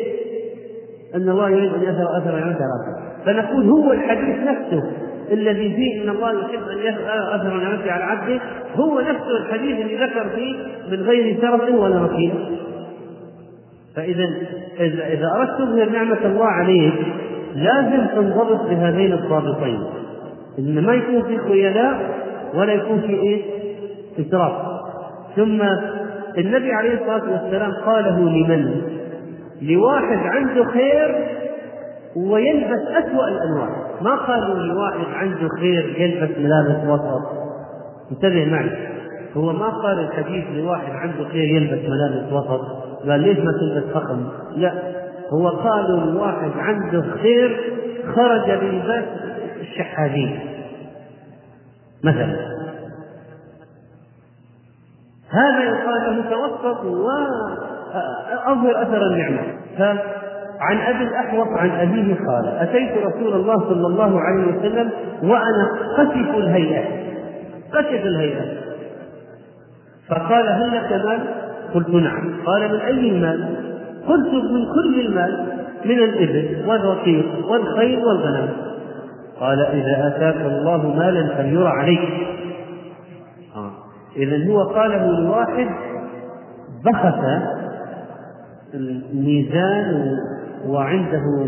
أن الله يريد أن يظهر أثر نعمته على فنقول هو الحديث نفسه الذي فيه أن الله يحب أن يظهر أثر على عبده هو نفسه الحديث اللي ذكر فيه من غير شرف ولا وكيل فإذا إذا أردت تظهر نعمة الله عليك لازم تنضبط بهذين الضابطين إن ما يكون في خيلاء ولا يكون في إيه؟ إسراف. ثم النبي عليه الصلاة والسلام قاله لمن؟ لواحد عنده خير ويلبس أسوأ الأنواع ما قالوا لواحد عنده خير يلبس ملابس وسط؟ انتبه معي. هو ما قال الحديث لواحد عنده خير يلبس ملابس وسط؟ قال ليش ما تلبس فخم؟ لا هو قالوا الواحد عنده خير خرج بلباس الشحاذين مثلا. هذا يقال له توسط وأظهر أثر النعمة. فعن أبي الأحوص عن أبيه قال أتيت رسول الله صلى الله عليه وسلم وأنا قسف الهيئة. قسف الهيئة. فقال هل لك مال؟ قلت نعم. قال من أي المال؟ قلت من كل المال من الإبل والرقيق والخيل والغنم. قال إذا آتاك الله مالا فليرى عليك. آه. إذا هو قاله لواحد بخس الميزان وعنده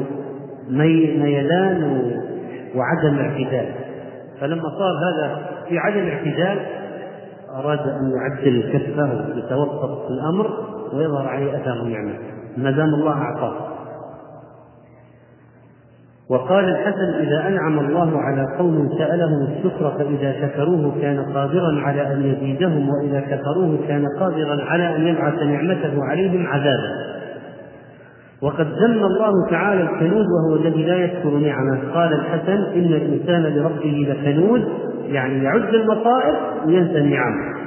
ميلان وعدم اعتدال. فلما صار هذا في عدم اعتدال أراد أن يعدل كفه يتوسط في الأمر ويظهر عليه أثر النعمة. ما دام الله أعطاه. وقال الحسن إذا أنعم الله على قوم سألهم الشكر فإذا شكروه كان قادرا على أن يزيدهم وإذا كفروه كان قادرا على أن يبعث نعمته عليهم عذابا. وقد ذم الله تعالى الكنود وهو الذي لا يشكر نعمة. قال الحسن إن الإنسان لربه لكنود يعني يعد المصائب وينسى النعم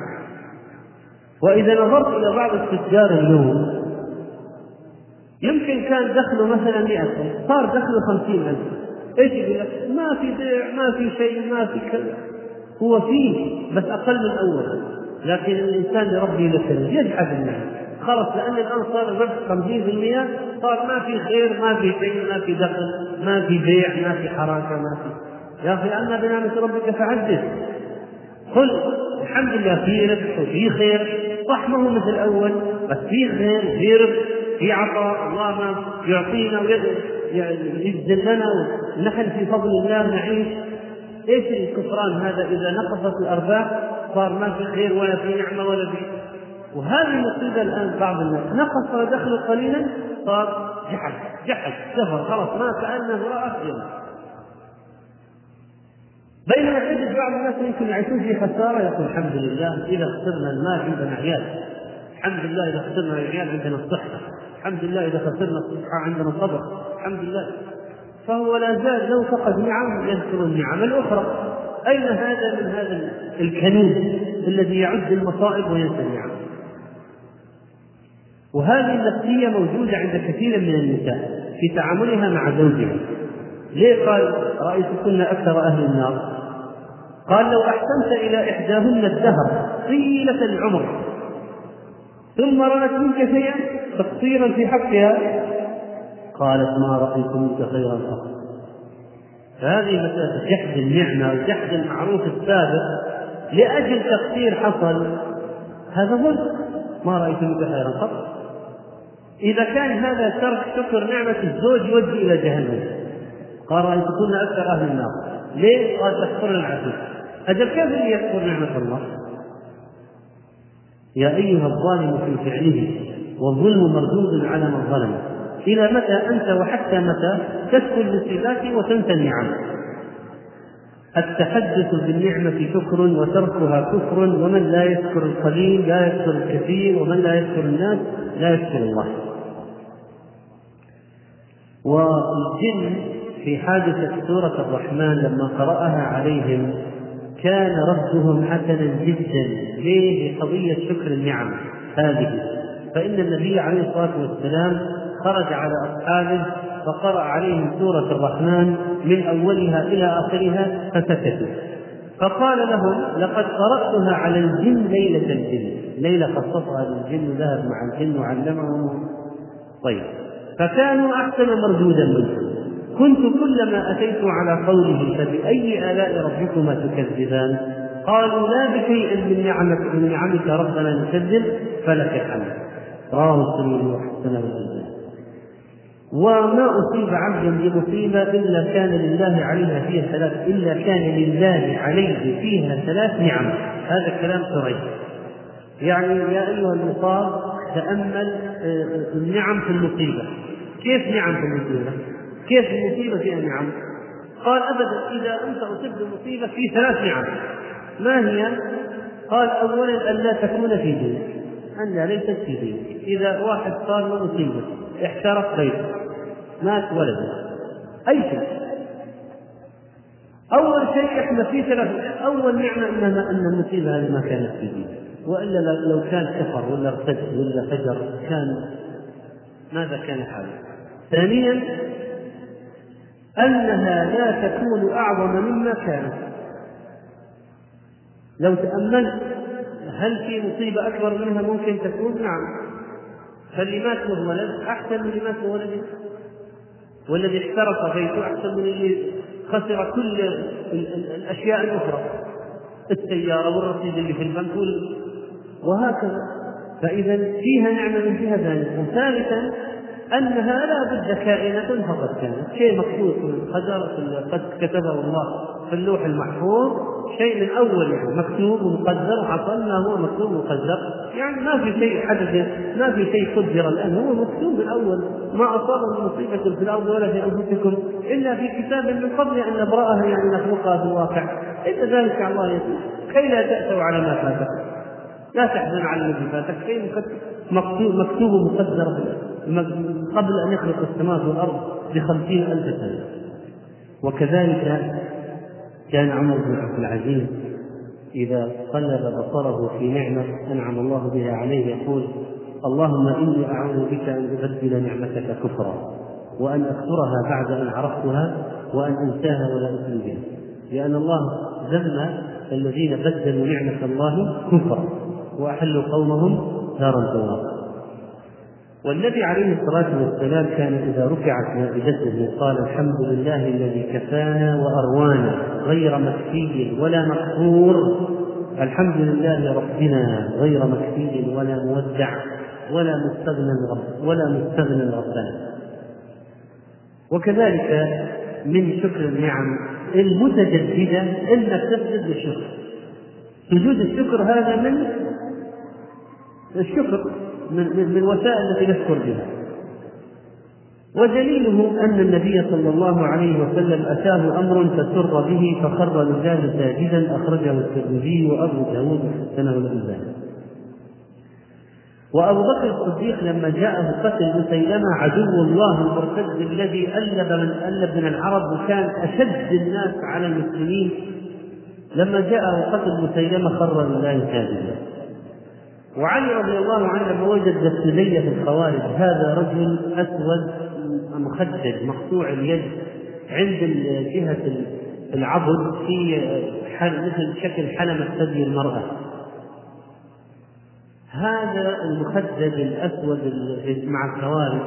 وإذا نظرت إلى بعض التجار اليوم يمكن كان دخله مثلا 100 ألف صار دخله 50000 إيش يقول لك؟ ما في بيع ما في شيء ما في كذا. هو فيه بس أقل من أول. لكن الإنسان لربه لكنود يجحد النعم خلص لأن الآن صار الربح 50% صار ما في خير ما في شيء ما في دخل ما في بيع ما في حركة ما في يا أخي أما بنعمة ربك فحدث قل الحمد لله في رزق وفي خير. صح ما هو مثل الأول بس في خير وفي رزق في عطاء. الله يعطينا ويجزل لنا ونحن في فضل الله نعيش. إيش الكفران هذا؟ إذا نقصت الأرباح صار ما في خير ولا في نعمة ولا في وهذه المصيبه الآن بعض الناس. نقص دخله قليلا صار جحد جحد كفر خلاص ما كأنه رأى يوم. بينما تجد بعض الناس يمكن يعيشون في خسارة يقول الحمد لله إذا خسرنا المال عندنا عيال. الحمد لله إذا خسرنا العيال عندنا الصحة. الحمد لله إذا خسرنا الصحة عندنا صبر الحمد لله. فهو لا زال لو فقد نعم يذكر النعم الأخرى. أين هذا من هذا الكنوز الذي يعد المصائب وينسى النعم؟ وهذه النفسية موجودة عند كثير من النساء في تعاملها مع زوجها. ليه قال رأيتكن أكثر أهل النار؟ قال لو أحسنت إلى إحداهن الدهر طيلة العمر. ثم رأت منك شيئا تقصيرا في حقها؟ قالت ما رأيت منك خيرا قط فهذه مسألة جحد النعمة وجحد المعروف السابق. لأجل تقصير حصل هذا ظلم ما رأيت منك خيرا قط إذا كان هذا ترك شكر نعمة الزوج يؤدي إلى جهنم. قال رأيتكن أكثر أهل النار. ليه؟ قال تكفرن العزيز كيف اللي يكفر نعمة الله؟ يا أيها الظالم في فعله والظلم مردود على من ظلم إلى متى أنت وحتى متى تسكن المصيبات وتنسى النعم التحدث بالنعمة شكر وتركها كفر ومن لا يذكر القليل لا يذكر الكثير ومن لا يذكر الناس لا يذكر الله. والجن في حادثة سورة الرحمن لما قرأها عليهم كان ردهم حسنا جدا. ليه؟ لقضية شكر النعم هذه. فإن النبي عليه الصلاة والسلام خرج على أصحابه فقرأ عليهم سورة الرحمن من أولها إلى آخرها فسكتوا. فقال لهم لقد قرأتها على الجن ليلة الجن. ليلة خصصها للجن ذهب مع الجن وعلمهم. طيب. فكانوا أحسن مردودا منهم. كنت كلما أتيت على قوله فبأي آلاء ربكما تكذبان؟ قالوا لا بشيء من نعمك من نعمك ربنا نكذب فلك الحمد. رواه الترمذي وحسنه وما أصيب عبد بمصيبة إلا كان لله عليها فيها ثلاث إلا كان لله عليه فيها ثلاث نعم. هذا كلام سريع. يعني يا أيها المصاب تأمل آه، النعم في المصيبة. كيف نعم في المصيبة؟ كيف المصيبة فيها نعم؟ قال أبدا إذا أنت أصبت بمصيبة في ثلاث نعم ما هي؟ قال أولا أن لا تكون في دينك أن ليست في دينك إذا واحد صار له مصيبة احترق بيته مات ولده أي شيء أول شيء إحنا في ثلاث أول نعمة أننا أن المصيبة هذه ما كانت في دينك وإلا لو كان كفر ولا ارتد ولا فجر كان ماذا كان حاله؟ ثانيا أنها لا تكون أعظم مما كانت. لو تأملت هل في مصيبة أكبر منها ممكن تكون؟ نعم. فاللي مات له ولد أحسن من اللي مات له ولد. والذي احترق بيته أحسن من اللي خسر كل الأشياء الأخرى. السيارة والرصيد اللي في البنك وهكذا. فإذا فيها نعمة من جهة ثانية وثالثا أنها لا بد كائنة فقد كانت. شيء مكتوب في القدر قد كتبه الله في اللوح المحفوظ. شيء من أول يعني مكتوب ومقدر حصل ما هو مكتوب ومقدر يعني ما في شيء حدث ما في شيء قدر الآن. هو مكتوب من أول ما أصاب من مصيبة في الأرض ولا في أنفسكم إلا في كتاب من قبل أن نبرأها يعني نخلقها في الواقع. إن ذلك على الله يسير. كي لا تأسوا على ما فاتكم. لا تحزن على الذي فاتك. شيء مكتوب مكتوب مقدر قبل أن يخلق السماوات والأرض بخمسين ألف سنة. وكذلك كان عمر بن عبد العزيز إذا قلب بصره في نعمة أنعم الله بها عليه يقول اللهم إني أعوذ بك أن أبدل نعمتك كفرا وأن أكفرها بعد أن عرفتها وأن أنساها ولا أؤمن بها لأن الله ذم الذين بدلوا نعمة الله كفرا وأحلوا قومهم دار البوار والنبي عليه الصلاة والسلام كان إذا رفعت مائدته قال الحمد لله الذي كفانا وأروانا غير مكفي ولا مقهور. الحمد لله ربنا غير مكفي ولا مودع ولا مستغنى رب ولا مستغنى ربنا. وكذلك من شكر النعم المتجددة إنك تسجد للشكر سجود الشكر هذا من؟ الشكر. من, من وسائل التي نشكر بها. ودليله أن النبي صلى الله عليه وسلم أتاه أمر فسر به فخر رجال ساجدا أخرجه الترمذي وأبو داود وحسنه الألباني وأبو بكر الصديق لما جاءه قتل مسيلمة عدو الله المرتد الذي ألب من ألب من العرب وكان أشد الناس على المسلمين لما جاءه قتل مسيلمة خر لله ساجدا. وعلي رضي الله عنه لما وجد دسلية في الخوارج. هذا رجل أسود مخدد مقطوع اليد عند جهة العضد في مثل شكل حلمة ثدي المرأة. هذا المخدد الأسود مع الخوارج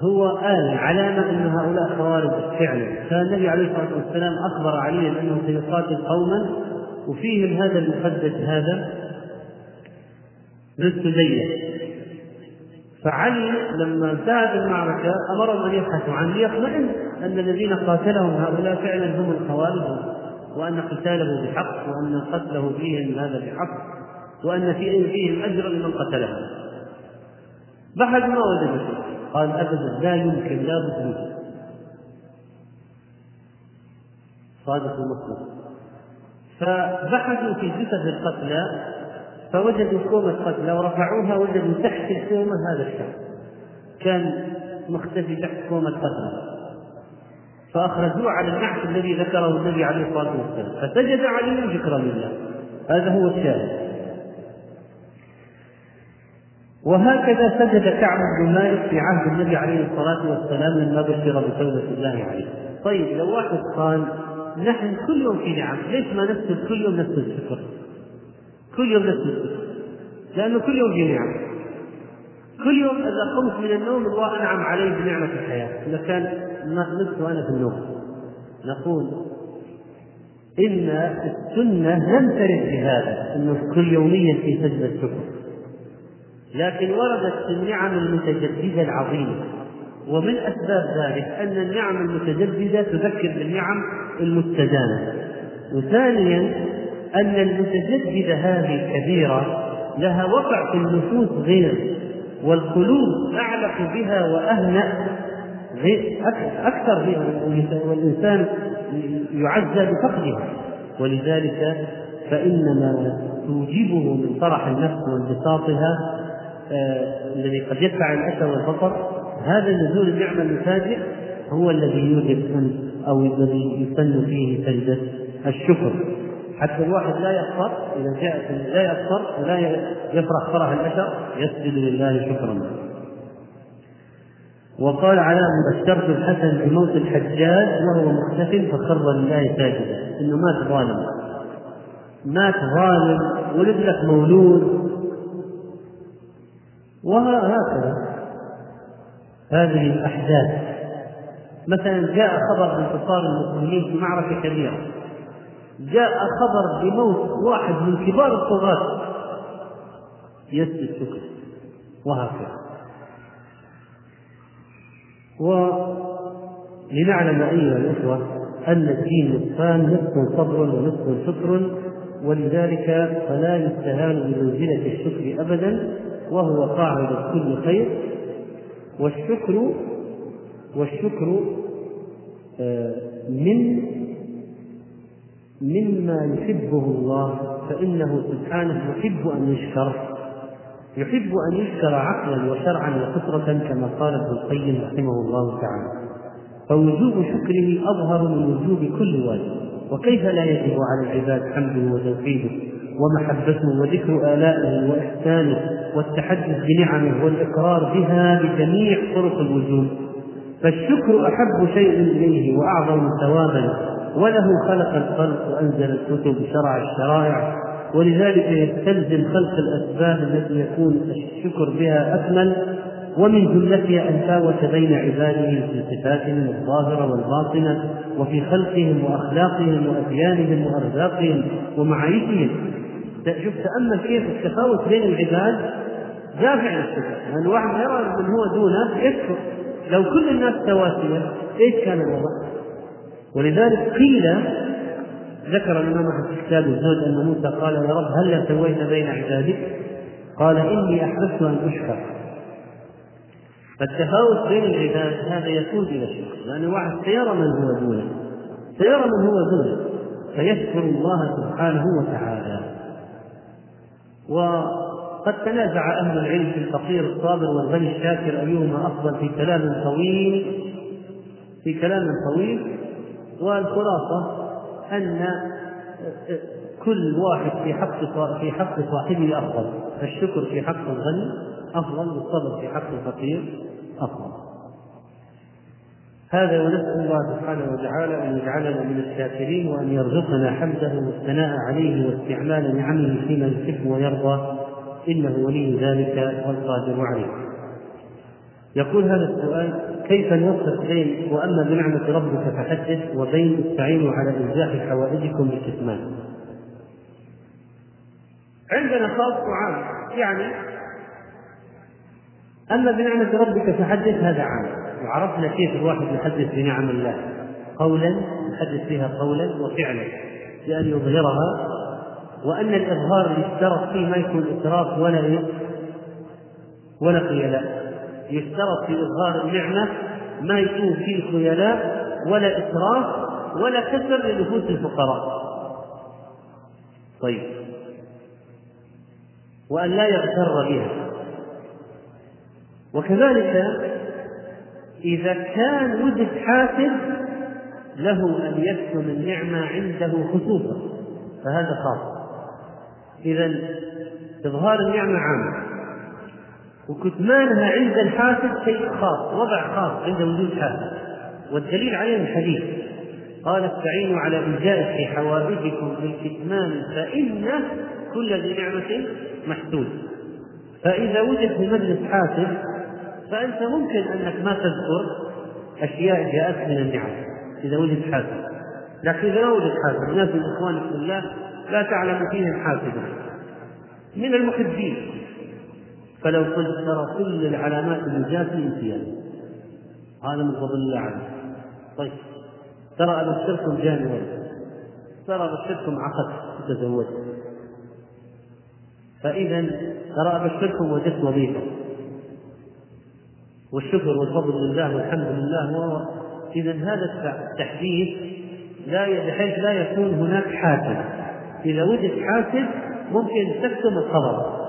هو آية علامة أن هؤلاء خوارج فعلا. فالنبي عليه الصلاة والسلام أخبر عليا أنه سيقاتل قوما وفيهم هذا المخدد هذا. للسدية فعلي لما انتهت المعركة أمرهم أن يبحثوا عنه ليطمئن أن الذين قاتلهم هؤلاء فعلا هم الخوارج وأن قتاله بحق وأن قتله فيهم هذا بحق وأن في فيهم أجر لمن قتلهم بحث ما وجد قال أبدا لا يمكن لا بد صادق المطلوب فبحثوا في جثث القتلى فوجدوا كومة قتلى ورفعوها وجدوا تحت الكومة هذا الشخص. كان مختفي تحت كومة قتلى فأخرجوه على النحس الذي ذكره النبي عليه الصلاة والسلام. فسجد عليه شكرا لله. هذا هو الشاهد. وهكذا سجد كعب بن مالك في عهد النبي عليه الصلاة والسلام لما بشر بتوبة الله عليه. طيب لو واحد قال نحن كل يوم في نعم ليش ما نسجد كل يوم نسجد الشكر كل يوم نفس الفكر لأنه كل يوم في نعم كل يوم إذا قمت من النوم الله أنعم علي بنعمة الحياة. إذا كان نفس وأنا في النوم. نقول إن السنة لم ترد بهذا أنه كل يوميا في سجدة الشكر. لكن وردت النعم المتجددة العظيمة. ومن أسباب ذلك أن النعم المتجددة تذكر بالنعم المستدامة. وثانيا أن المتجددة هذه الكبيرة لها وقع في النفوس غير والقلوب أعلق بها وأهنأ أكثر بها والإنسان يعزى بفقدها. ولذلك فإن ما توجبه من فرح النفس وانبساطها آه الذي قد يدفع الأسى والبطر هذا النزول النعمة المفاجئ هو الذي يوجب أو الذي يسن فيه سجدة الشكر. حتى الواحد لا يفطر إذا جاء لا يفطر ولا يفرح فرح البشر يسجد لله شكرا. وقال على بشرت الحسن بموت الحجاج وهو مختف فخر لله ساجدا. إنه مات ظالم. مات ظالم ولد لك مولود. وهكذا. هذه الأحداث. مثلا جاء خبر بانتصار المسلمين في معركة كبيرة. جاء خبر بموت واحد من كبار الطغاة. يسجد شكر وهكذا. ولنعلم أيها الإخوة أن الدين نصفان نصف صبر ونصف شكر ولذلك فلا يستهان بمنزلة الشكر أبدا وهو قاعدة كل خير. والشكر والشكر آه، من مما يحبه الله فإنه سبحانه يحب أن يشكر. يحب أن يشكر عقلا وشرعا وفطرة كما قال ابن القيم رحمه الله تعالى. فوجوب شكره أظهر من وجوب كل واجب. وكيف لا يجب على العباد حمده وتوحيده ومحبته وذكر آلائه وإحسانه والتحدث بنعمه والإقرار بها بجميع طرق الوجود فالشكر أحب شيء إليه وأعظم ثوابا. وله خلق الخلق وأنزل الكتب شرع الشرائع ولذلك يستلزم خلق الأسباب التي يكون الشكر بها أكمل ومن جملتها أن فاوت بين عباده في صفاتهم الظاهرة والباطنة وفي خلقهم وأخلاقهم وأديانهم وأرزاقهم ومعايشهم. شوف تأمل كيف التفاوت بين العباد دافع للشكر لأن الواحد يرى من هو دونه يكفر لو كل الناس سواسية إيش كان الوضع؟ ولذلك قيل ذكر الإمام أحمد في كتاب الزهد أن موسى قال يا رب هل سويت بين عبادك؟ قال إني أحببت أن أشكر فالتفاوت بين العباد هذا يقود إلى الشكر لأن الواحد سيرى من هو دونه سيرى من هو دونه فيشكر الله سبحانه وتعالى وقد تنازع أهل العلم في الفقير الصابر والغني الشاكر أيهما أفضل في كلام طويل في كلام طويل والخلاصة أن كل واحد في حق في حق صاحبه أفضل. الشكر في حق الغني أفضل والصبر في حق الفقير أفضل. هذا ونسأل الله سبحانه وتعالى أن يجعلنا من الشاكرين وأن يرزقنا حمده والثناء عليه واستعمال نعمه فيما يحب ويرضى. إنه ولي ذلك والقادر عليه. يقول هذا السؤال كيف نوفق بين وأما بنعمه ربك فحدث وبين استعينوا على انجاح حوائجكم بالكتمان. عندنا خاص وعام يعني أما بنعمه ربك فحدث هذا عام. وعرفنا كيف الواحد يحدث بنعم الله. قولا يحدث بها قولا وفعلا بأن يظهرها. وأن الإظهار اللي اشترط فيه ما يكون اسراف ولا؟ ولا خيلاء يشترط في إظهار النعمة ما يكون فيه خيلاء ولا إسراف ولا كسر لنفوس الفقراء. طيب. وأن لا يغتر بها. وكذلك إذا كان وجد حافز له أن يكتم النعمة عنده خصوصا فهذا خاص. إذا إظهار النعمة عام. وكتمانها عند الحاسد شيء خاص وضع خاص عند وجود حاسد. والدليل عليه الحديث قال استعينوا على إنجاء في حوائجكم بالكتمان فإن كل ذي نعمة محسود. فإذا وجد في مجلس حاسد فأنت ممكن أنك ما تذكر أشياء جاءت من النعم إذا وجد حاسد. لكن إذا ما وجد حاسد الناس من إخوانك الله لا تعلم فيهم حاسدا من المحبين. فلو قلت ترى كل العلامات في امتياز. هذا من فضل الله عليه طيب ترى ابشركم ولد ترى ابشركم عقد تزوجت. فإذا ترى ابشركم وجدت وظيفة. والشكر والفضل لله والحمد لله و إذا هذا التحديث لا بحيث لا يكون هناك حاسد إذا وجد حاسد ممكن تكتم الخبر.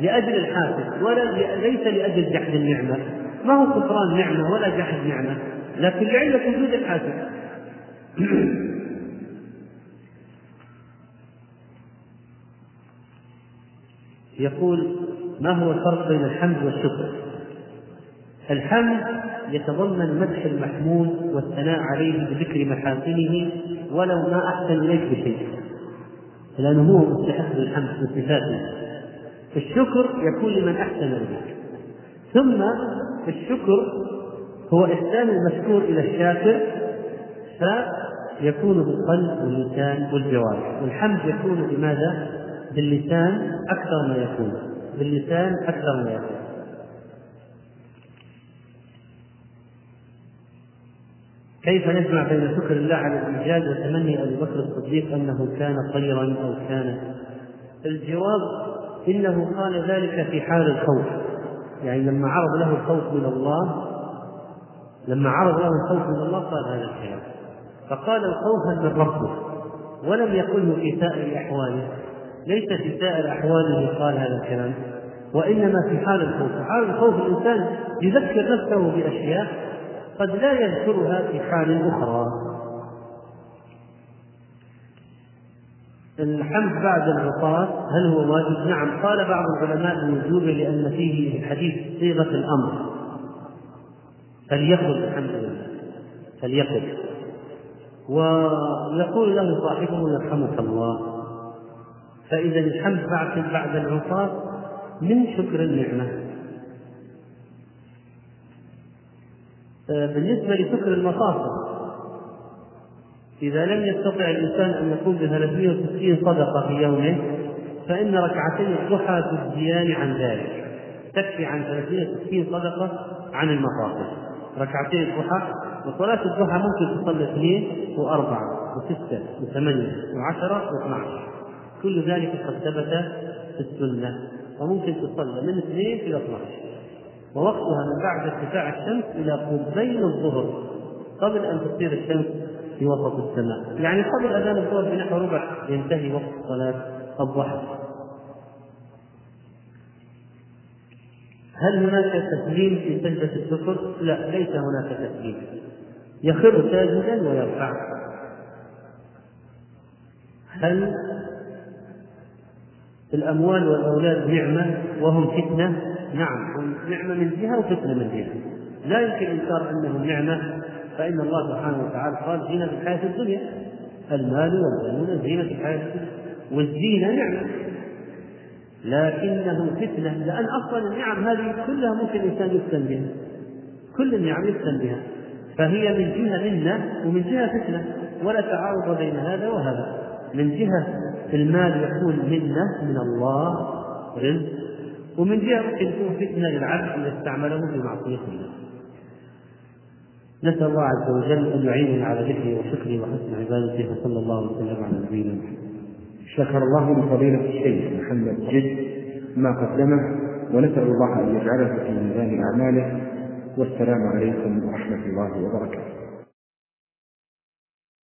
لأجل الحاسد ولا ليس لأجل جحد النعمة. ما هو كفران نعمة ولا جحد نعمة لكن لعلة وجود الحاسد. يقول ما هو الفرق بين الحمد والشكر؟ الحمد يتضمن مدح المحمود والثناء عليه بذكر محاسنه ولو ما أحسن إليك بشيء. لأنه هو مستحق للحمد بصفاته الشكر يكون لمن أحسن إليك ثم الشكر هو إحسان المشكور إلى الشاكر فيكون بالقلب واللسان والجوارح. والحمد يكون بماذا؟ باللسان أكثر ما يكون. باللسان أكثر ما يكون. كيف نجمع بين شكر الله على الإيجاد وتمني أبي بكر الصديق أنه كان خيرا أو كان؟ الجواب إنه قال ذلك في حال الخوف. يعني لما عرض له الخوف من الله لما عرض له الخوف من الله قال هذا الكلام. فقال خوفا من ربه ولم يقله في سائر أحواله ليس في سائر أحواله قال هذا الكلام وإنما في حال الخوف. حال الخوف الإنسان يذكر نفسه بأشياء قد لا يذكرها في حال أخرى. الحمد بعد العطاة هل هو واجب؟ نعم. قال بعض العلماء الوجوب لأن فيه الحديث صيغة الأمر. فليقل الحمد لله. فليقل. ويقول له صاحبه يرحمك الله. فإذا الحمد بعد بعد العطاة من شكر النعمة. آه، بالنسبة لشكر المفاصل إذا لم يستطع الإنسان أن يقوم ب 360 صدقة في يومه فإن ركعتي الضحى تجزيان عن ذلك. تكفي عن 360 صدقة عن المفاصل ركعتي الضحى وصلاة الضحى ممكن تصلي اثنين وأربعة وستة وثمانية وعشرة واثنعش كل ذلك قد ثبت في السنة وممكن تصلى من اثنين إلى 12 ووقتها من بعد ارتفاع الشمس إلى قبيل الظهر قبل أن تصير الشمس في وسط السماء. يعني قبل أذان الظهر بنحو ربع ينتهي وقت صلاة الضحى هل هناك تسليم في سجدة الشكر؟ لا ليس هناك تسليم. يخر ساجدا ويرفع. هل الأموال والأولاد نعمة وهم فتنة؟ نعم هم نعمة من جهة وفتنة من جهة. لا يمكن إنكار أنهم نعمة فإن الله سبحانه وتعالى قال زينة الحياة الدنيا المال والبنون زينة الحياة الدنيا. والزينة نعمة. لكنه فتنة لأن أصلا النعم هذه كلها ممكن الإنسان يفتن بها. كل النعم يفتن بها. فهي من جهة منة ومن جهة فتنة. ولا تعارض بين هذا وهذا. من جهة المال يكون منة من الله رزق. ومن جهة ممكن يكون فتنة للعبد إذا استعمله في معصية الله. نسأل الله عز وجل أن يعيننا على ذكره وشكره وحسن عبادته وصلى الله وسلم على نبينا محمد. شكر الله لفضيلة الشيخ محمد جد ما قدمه ونسأل الله أن يجعله في ميزان أعماله والسلام عليكم ورحمة الله وبركاته.